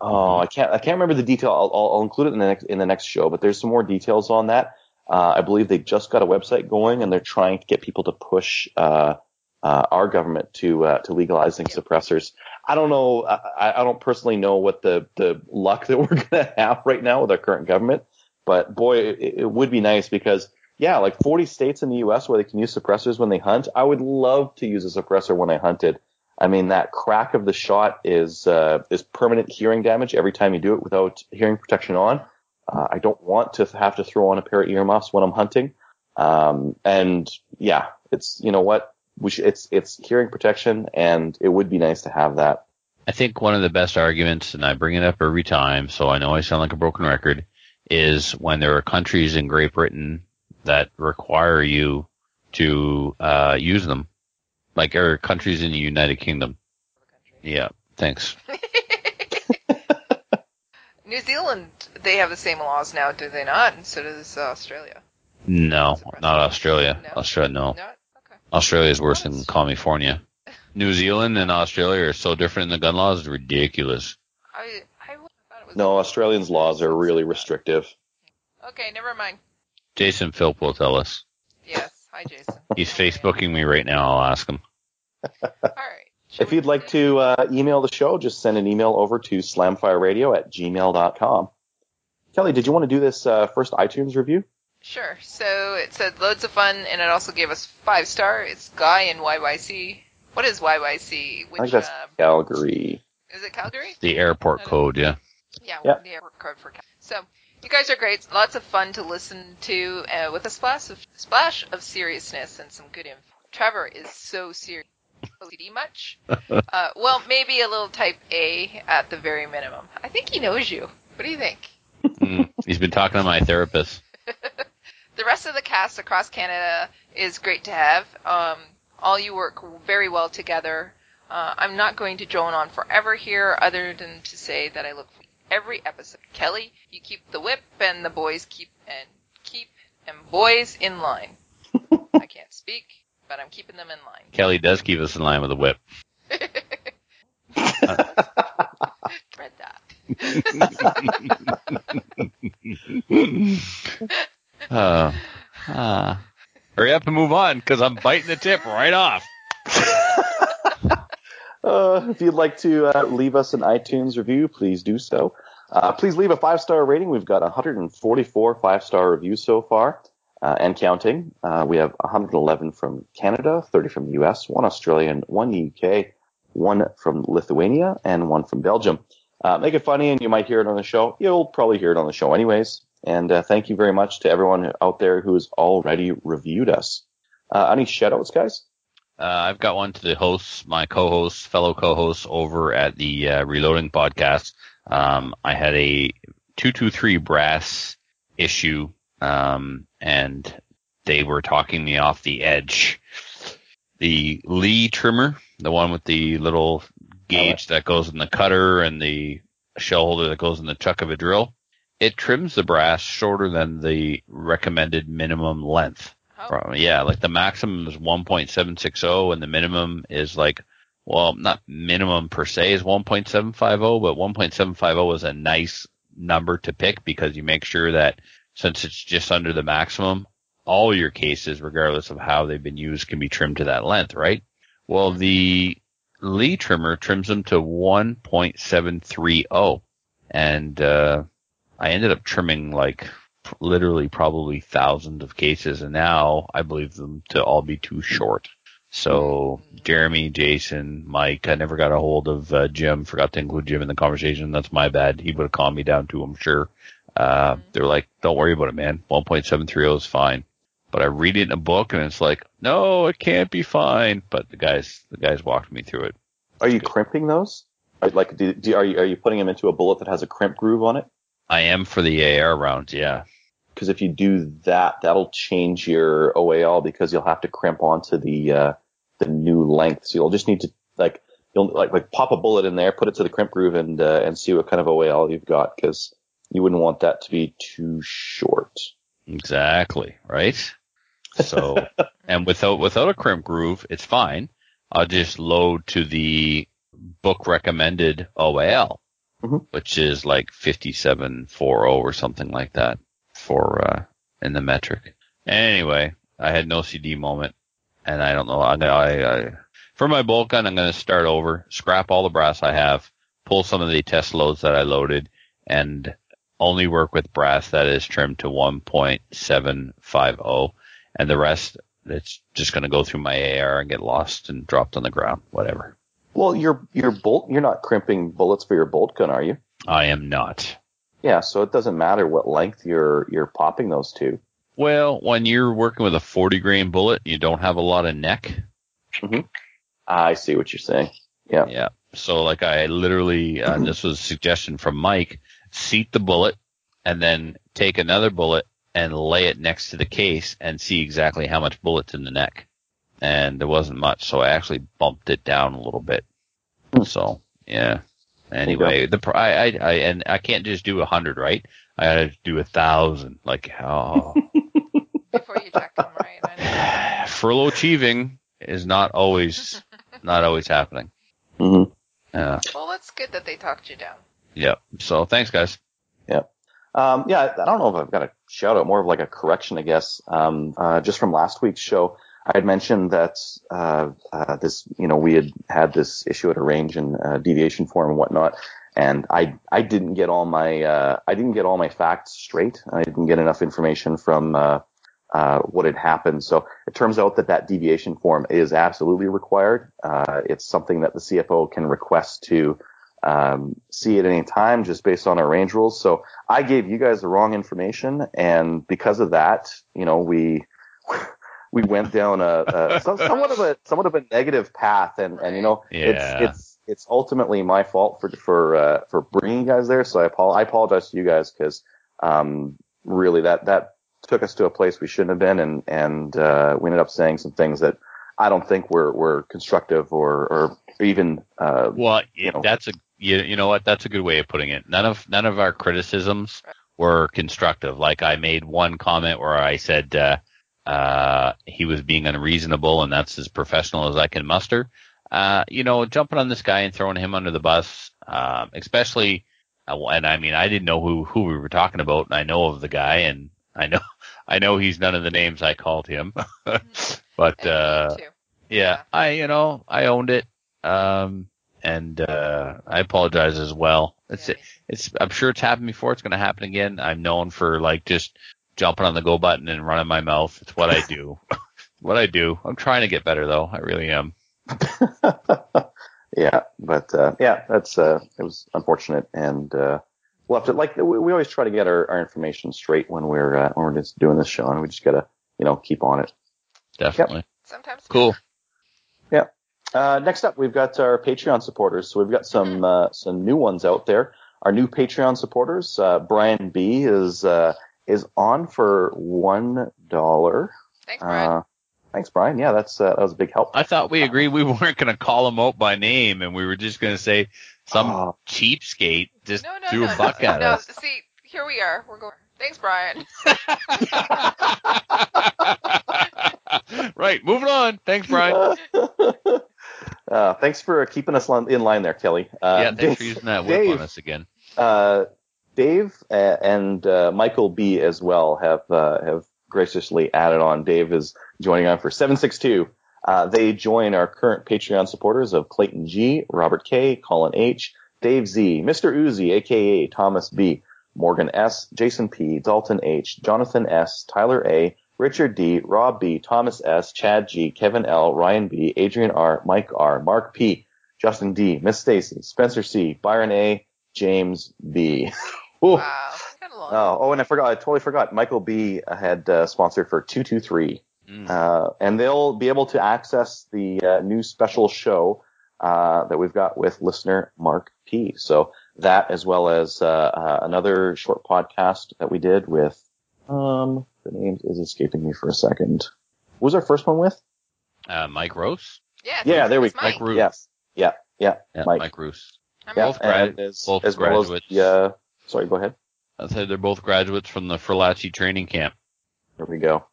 Oh, I can't. I can't remember the detail. I'll, I'll, I'll, include it in the next in the next show. But there's some more details on that. Uh, I believe they just got a website going, and they're trying to get people to push uh, uh, our government to uh, to legalizing suppressors. I don't know. I, I don't personally know what the the luck that we're going to have right now with our current government. But boy, it, it would be nice because yeah, like 40 states in the U.S. where they can use suppressors when they hunt. I would love to use a suppressor when I hunted. I mean, that crack of the shot is uh, is permanent hearing damage every time you do it without hearing protection on. Uh, I don't want to have to throw on a pair of earmuffs when I'm hunting. Um, and yeah, it's you know what we it's it's hearing protection, and it would be nice to have that. I think one of the best arguments, and I bring it up every time, so I know I sound like a broken record, is when there are countries in Great Britain that require you to uh, use them like our countries in the United Kingdom. Yeah, thanks. New Zealand, they have the same laws now, do they not? And so does uh, Australia. No, not Australia. No? Australia, no. Okay. Australia is worse than California. New Zealand and Australia are so different in the gun laws, it's ridiculous. I, I thought it was. no, Australians' laws are really restrictive. Okay, never mind. Jason Philp will tell us. Yes. Hi, Jason. He's Facebooking me right now. I'll ask him. All right. if you'd like to uh, email the show, just send an email over to slamfireradio at gmail.com. Kelly, did you want to do this uh, first iTunes review? Sure. So it said loads of fun, and it also gave us five star. It's Guy in YYC. What is YYC? Which, I think that's uh, Calgary. Is it Calgary? The airport code, yeah. Yeah, yeah. the airport code for Calgary. So you guys are great. Lots of fun to listen to uh, with a splash of splash of seriousness and some good info. Trevor is so serious. OCD much? uh, well, maybe a little type A at the very minimum. I think he knows you. What do you think? mm, he's been talking to my therapist. the rest of the cast across Canada is great to have. Um, all you work very well together. Uh, I'm not going to drone on forever here, other than to say that I look every episode. Kelly, you keep the whip, and the boys keep and keep and boys in line. I can't speak, but I'm keeping them in line. Kelly does keep us in line with the whip. Read that. uh, uh, hurry up and move on, because I'm biting the tip right off. Uh, if you'd like to uh, leave us an iTunes review, please do so. Uh, please leave a five star rating. We've got 144 five star reviews so far uh, and counting. Uh, we have 111 from Canada, 30 from the US, one Australian, one UK, one from Lithuania, and one from Belgium. Uh, make it funny and you might hear it on the show. You'll probably hear it on the show anyways. And thank you very much to everyone out there who has already reviewed us. any shoutouts, guys? Uh, I've got one to the hosts, my co-hosts, fellow co-hosts over at the uh, Reloading podcast. Um, I had a two two three brass issue, um, and they were talking me off the edge. the Lee trimmer, the one with the little gauge that goes in the cutter and the shell holder that goes in the chuck of a drill. It trims the brass shorter than the recommended minimum length. Oh, Yeah, like the maximum is 1.760 and the minimum is like, well, not minimum per se is 1.750, but 1.750 is a nice number to pick because you make sure that since it's just under the maximum, all your cases, regardless of how they've been used, can be trimmed to that length, right? Well, the Lee trimmer trims them to 1.730 and, uh, I ended up trimming like literally probably thousands of cases and now I believe them to all be too short. So Jeremy, Jason, Mike, I never got a hold of uh, Jim. Forgot to include Jim in the conversation. That's my bad. He would have calmed me down too, I'm sure. Uh, they were like, don't worry about it, man. 1.730 is fine. But I read it in a book and it's like, no, it can't be fine. But the guys, the guys walked me through it. Are you crimping those? Are, like, do, do, are you are you putting them into a bullet that has a crimp groove on it? I am for the AR rounds, yeah. Because if you do that, that'll change your OAL because you'll have to crimp onto the uh, the new length. So you'll just need to like you'll like like pop a bullet in there, put it to the crimp groove, and uh, and see what kind of a OAL you've got because you wouldn't want that to be too short. Exactly, right? So, and without, without a crimp groove, it's fine. I'll just load to the book recommended OAL, Mhm. which is like 5740 or something like that for, uh, in the metric. Anyway, I had no CD moment and I don't know, I, I, I for my bolt gun, I'm going to start over, scrap all the brass I have, pull some of the test loads that I loaded and only work with brass that is trimmed to 1.750 and the rest it's just going to go through my AR and get lost and dropped on the ground, whatever. Well, your your bolt, you're not crimping bullets for your bolt gun, are you? I am not. Yeah, so it doesn't matter what length you're you're popping those to. Well, when you're working with a 40 grain bullet, you don't have a lot of neck. Mm-hmm. I see what you're saying. Yeah. Yeah. So like I literally, uh, mm-hmm. this was a suggestion from Mike, seat the bullet and then take another bullet and lay it next to the case and see exactly how much bullet's in the neck. And there wasn't much, so I actually bumped it down a little bit. Mm. So yeah. Anyway, the I, I I and I can't just do a hundred, right? I gotta do a thousand. Like oh, before you right? I furlough achieving is not always not always happening. hmm Yeah. Well, that's good that they talked you down. Yep. So thanks, guys. Um, yeah, I don't know if I've got a shout out, more of like a correction, I guess. Um, uh, just from last week's show, I had mentioned that, uh, uh, this, you know, we had had this issue at a range and, uh, deviation form and whatnot. And I, I didn't get all my, uh, I didn't get all my facts straight. I didn't get enough information from, uh, what had happened. So it turns out that that deviation form is absolutely required. Uh, it's something that the CFO can request to, um, see at any time just based on our range rules. So I gave you guys the wrong information, and because of that, you know, we we went down a, a some, somewhat of a somewhat of a negative path, and and you know, Yeah. it's it's it's ultimately my fault for for uh, for bringing you guys there. So I I apologize to you guys because um, really that that took us to a place we shouldn't have been, and and uh, we ended up saying some things that I don't think were were constructive or or even uh, Well, You know. that's a you, you know what? That's a good way of putting it. None of none of our criticisms were constructive. Like I made one comment where I said uh, uh, he was being unreasonable, and that's as professional as I can muster. Uh, you know, jumping on this guy and throwing him under the bus, um, especially, uh, and I mean, I didn't know who who we were talking about, and I know of the guy, and I know I know he's none of the names I called him, but uh, too. yeah, I you know I owned it, um, and uh, I apologize as well. It's Yeah. it's I'm sure it's happened before. It's going to happen again. I'm known for like just jumping on the go button and running my mouth. It's what I do. what I do. I'm trying to get better though. I really am. yeah, but uh, yeah, that's uh, it was unfortunate, and uh, we'll have to like we, we always try to get our, our information straight when we're uh, when we're just doing this show, and we just gotta you know keep on it. Definitely. Sometimes. Cool. Yeah. Uh, next up, we've got our Patreon supporters. So we've got some uh, some new ones out there. Our new Patreon supporters, uh, Brian B is uh, is on for one dollar. Thanks, Brian. Uh, Thanks, Brian. Yeah, that's uh, that was a big help. I thought we agreed we weren't going to call him out by name, and we were just going to say some Oh. cheapskate just No, no, threw no. a buck no, at no, us. See, here we are. We're going. Thanks, Brian. right, moving on. Thanks, Brian. uh, thanks for keeping us in line there, Kelly. Uh, yeah, thanks for Dave- using that whip Dave, on us again. uh, Dave uh, and uh, Michael B as well have uh, have graciously added on. Dave is joining on for 762. Uh, they join our current Patreon supporters of Clayton G, Robert K, Colin H, Dave Z, Mr. Uzi, aka Thomas B, Morgan S, Jason P, Dalton H, Jonathan S, Tyler A, Richard D, Rob B, Thomas S, Chad G, Kevin L, Ryan B, Adrian R, Mike R, Mark P, Justin D, Miss Stacy, Spencer C, Byron A, James B. Wow. Oh, oh, and I forgot. I totally forgot. Michael B had uh, sponsored for two two three, Mm. uh, and they'll be able to access the uh, new special show uh, that we've got with listener Mark P. So that, as well as uh, uh, another short podcast that we did with, um, the name is escaping me for a second. What was our first one with? Uh, Mike Rose? yeah. yeah, there we go. Mike. Mike Roos. Yes. Yeah. Yeah. Yeah, Mike. Mike, Roos. Yeah. Both grad- as, both as well as graduates. the, uh, sorry, go ahead. I said they're both graduates from the Ferlacci training camp. There we go.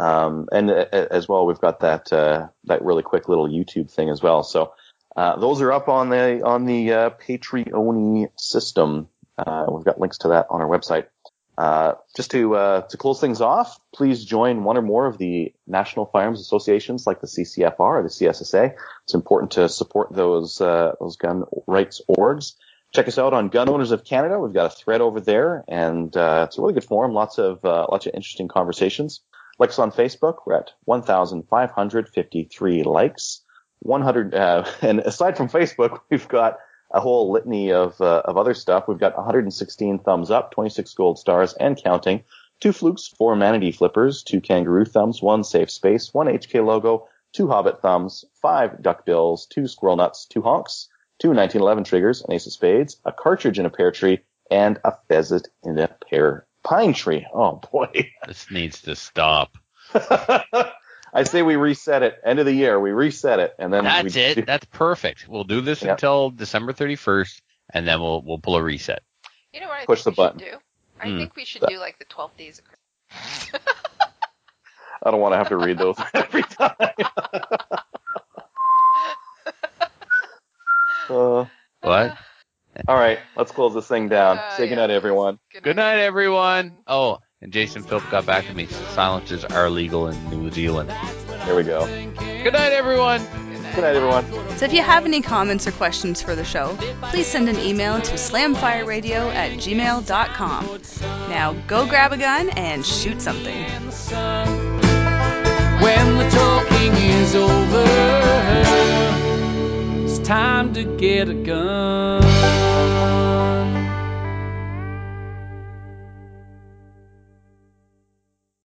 Um, and uh, as well, we've got that uh, that really quick little YouTube thing as well. So uh, those are up on the on the uh, Patreon system. Uh, we've got links to that on our website. Uh, just to uh, to close things off, please join one or more of the national firearms associations like the CCFR or the CSSA. It's important to support those uh, those gun rights orgs. Check us out on Gun Owners of Canada. We've got a thread over there, and uh, it's a really good forum. Lots of uh, lots of interesting conversations. Like us on Facebook. We're at 1,553 likes. 100, uh, and aside from Facebook, we've got a whole litany of uh, of other stuff. We've got 116 thumbs up, 26 gold stars, and counting. Two flukes, four manatee flippers, two kangaroo thumbs, one safe space, one HK logo, two hobbit thumbs, five duck bills, two squirrel nuts, two honks, two 1911 triggers, an ace of spades, a cartridge in a pear tree, and a pheasant in a pear pine tree. Oh boy. This needs to stop. I say we reset it. End of the year, we reset it, and then That's we it. That's perfect. We'll do this Yeah. until December 31st, and then we'll we'll pull a reset. You know what I Push think the we button. should do? I Hmm. think we should do like the 12 days of Christmas. I don't want to have to read those every time. Uh, What? All right, let's close this thing down. Uh, Say yeah. goodnight, everyone. Good night, everyone. Oh, and Jason Philp got back to me. Silencers are legal in New Zealand. Here we go. Good night, everyone. Good night, everyone. So if you have any comments or questions for the show, please send an email to slamfireradio at gmail.com. Now go grab a gun and shoot something. in the sun. When the talking is over, it's time to get a gun.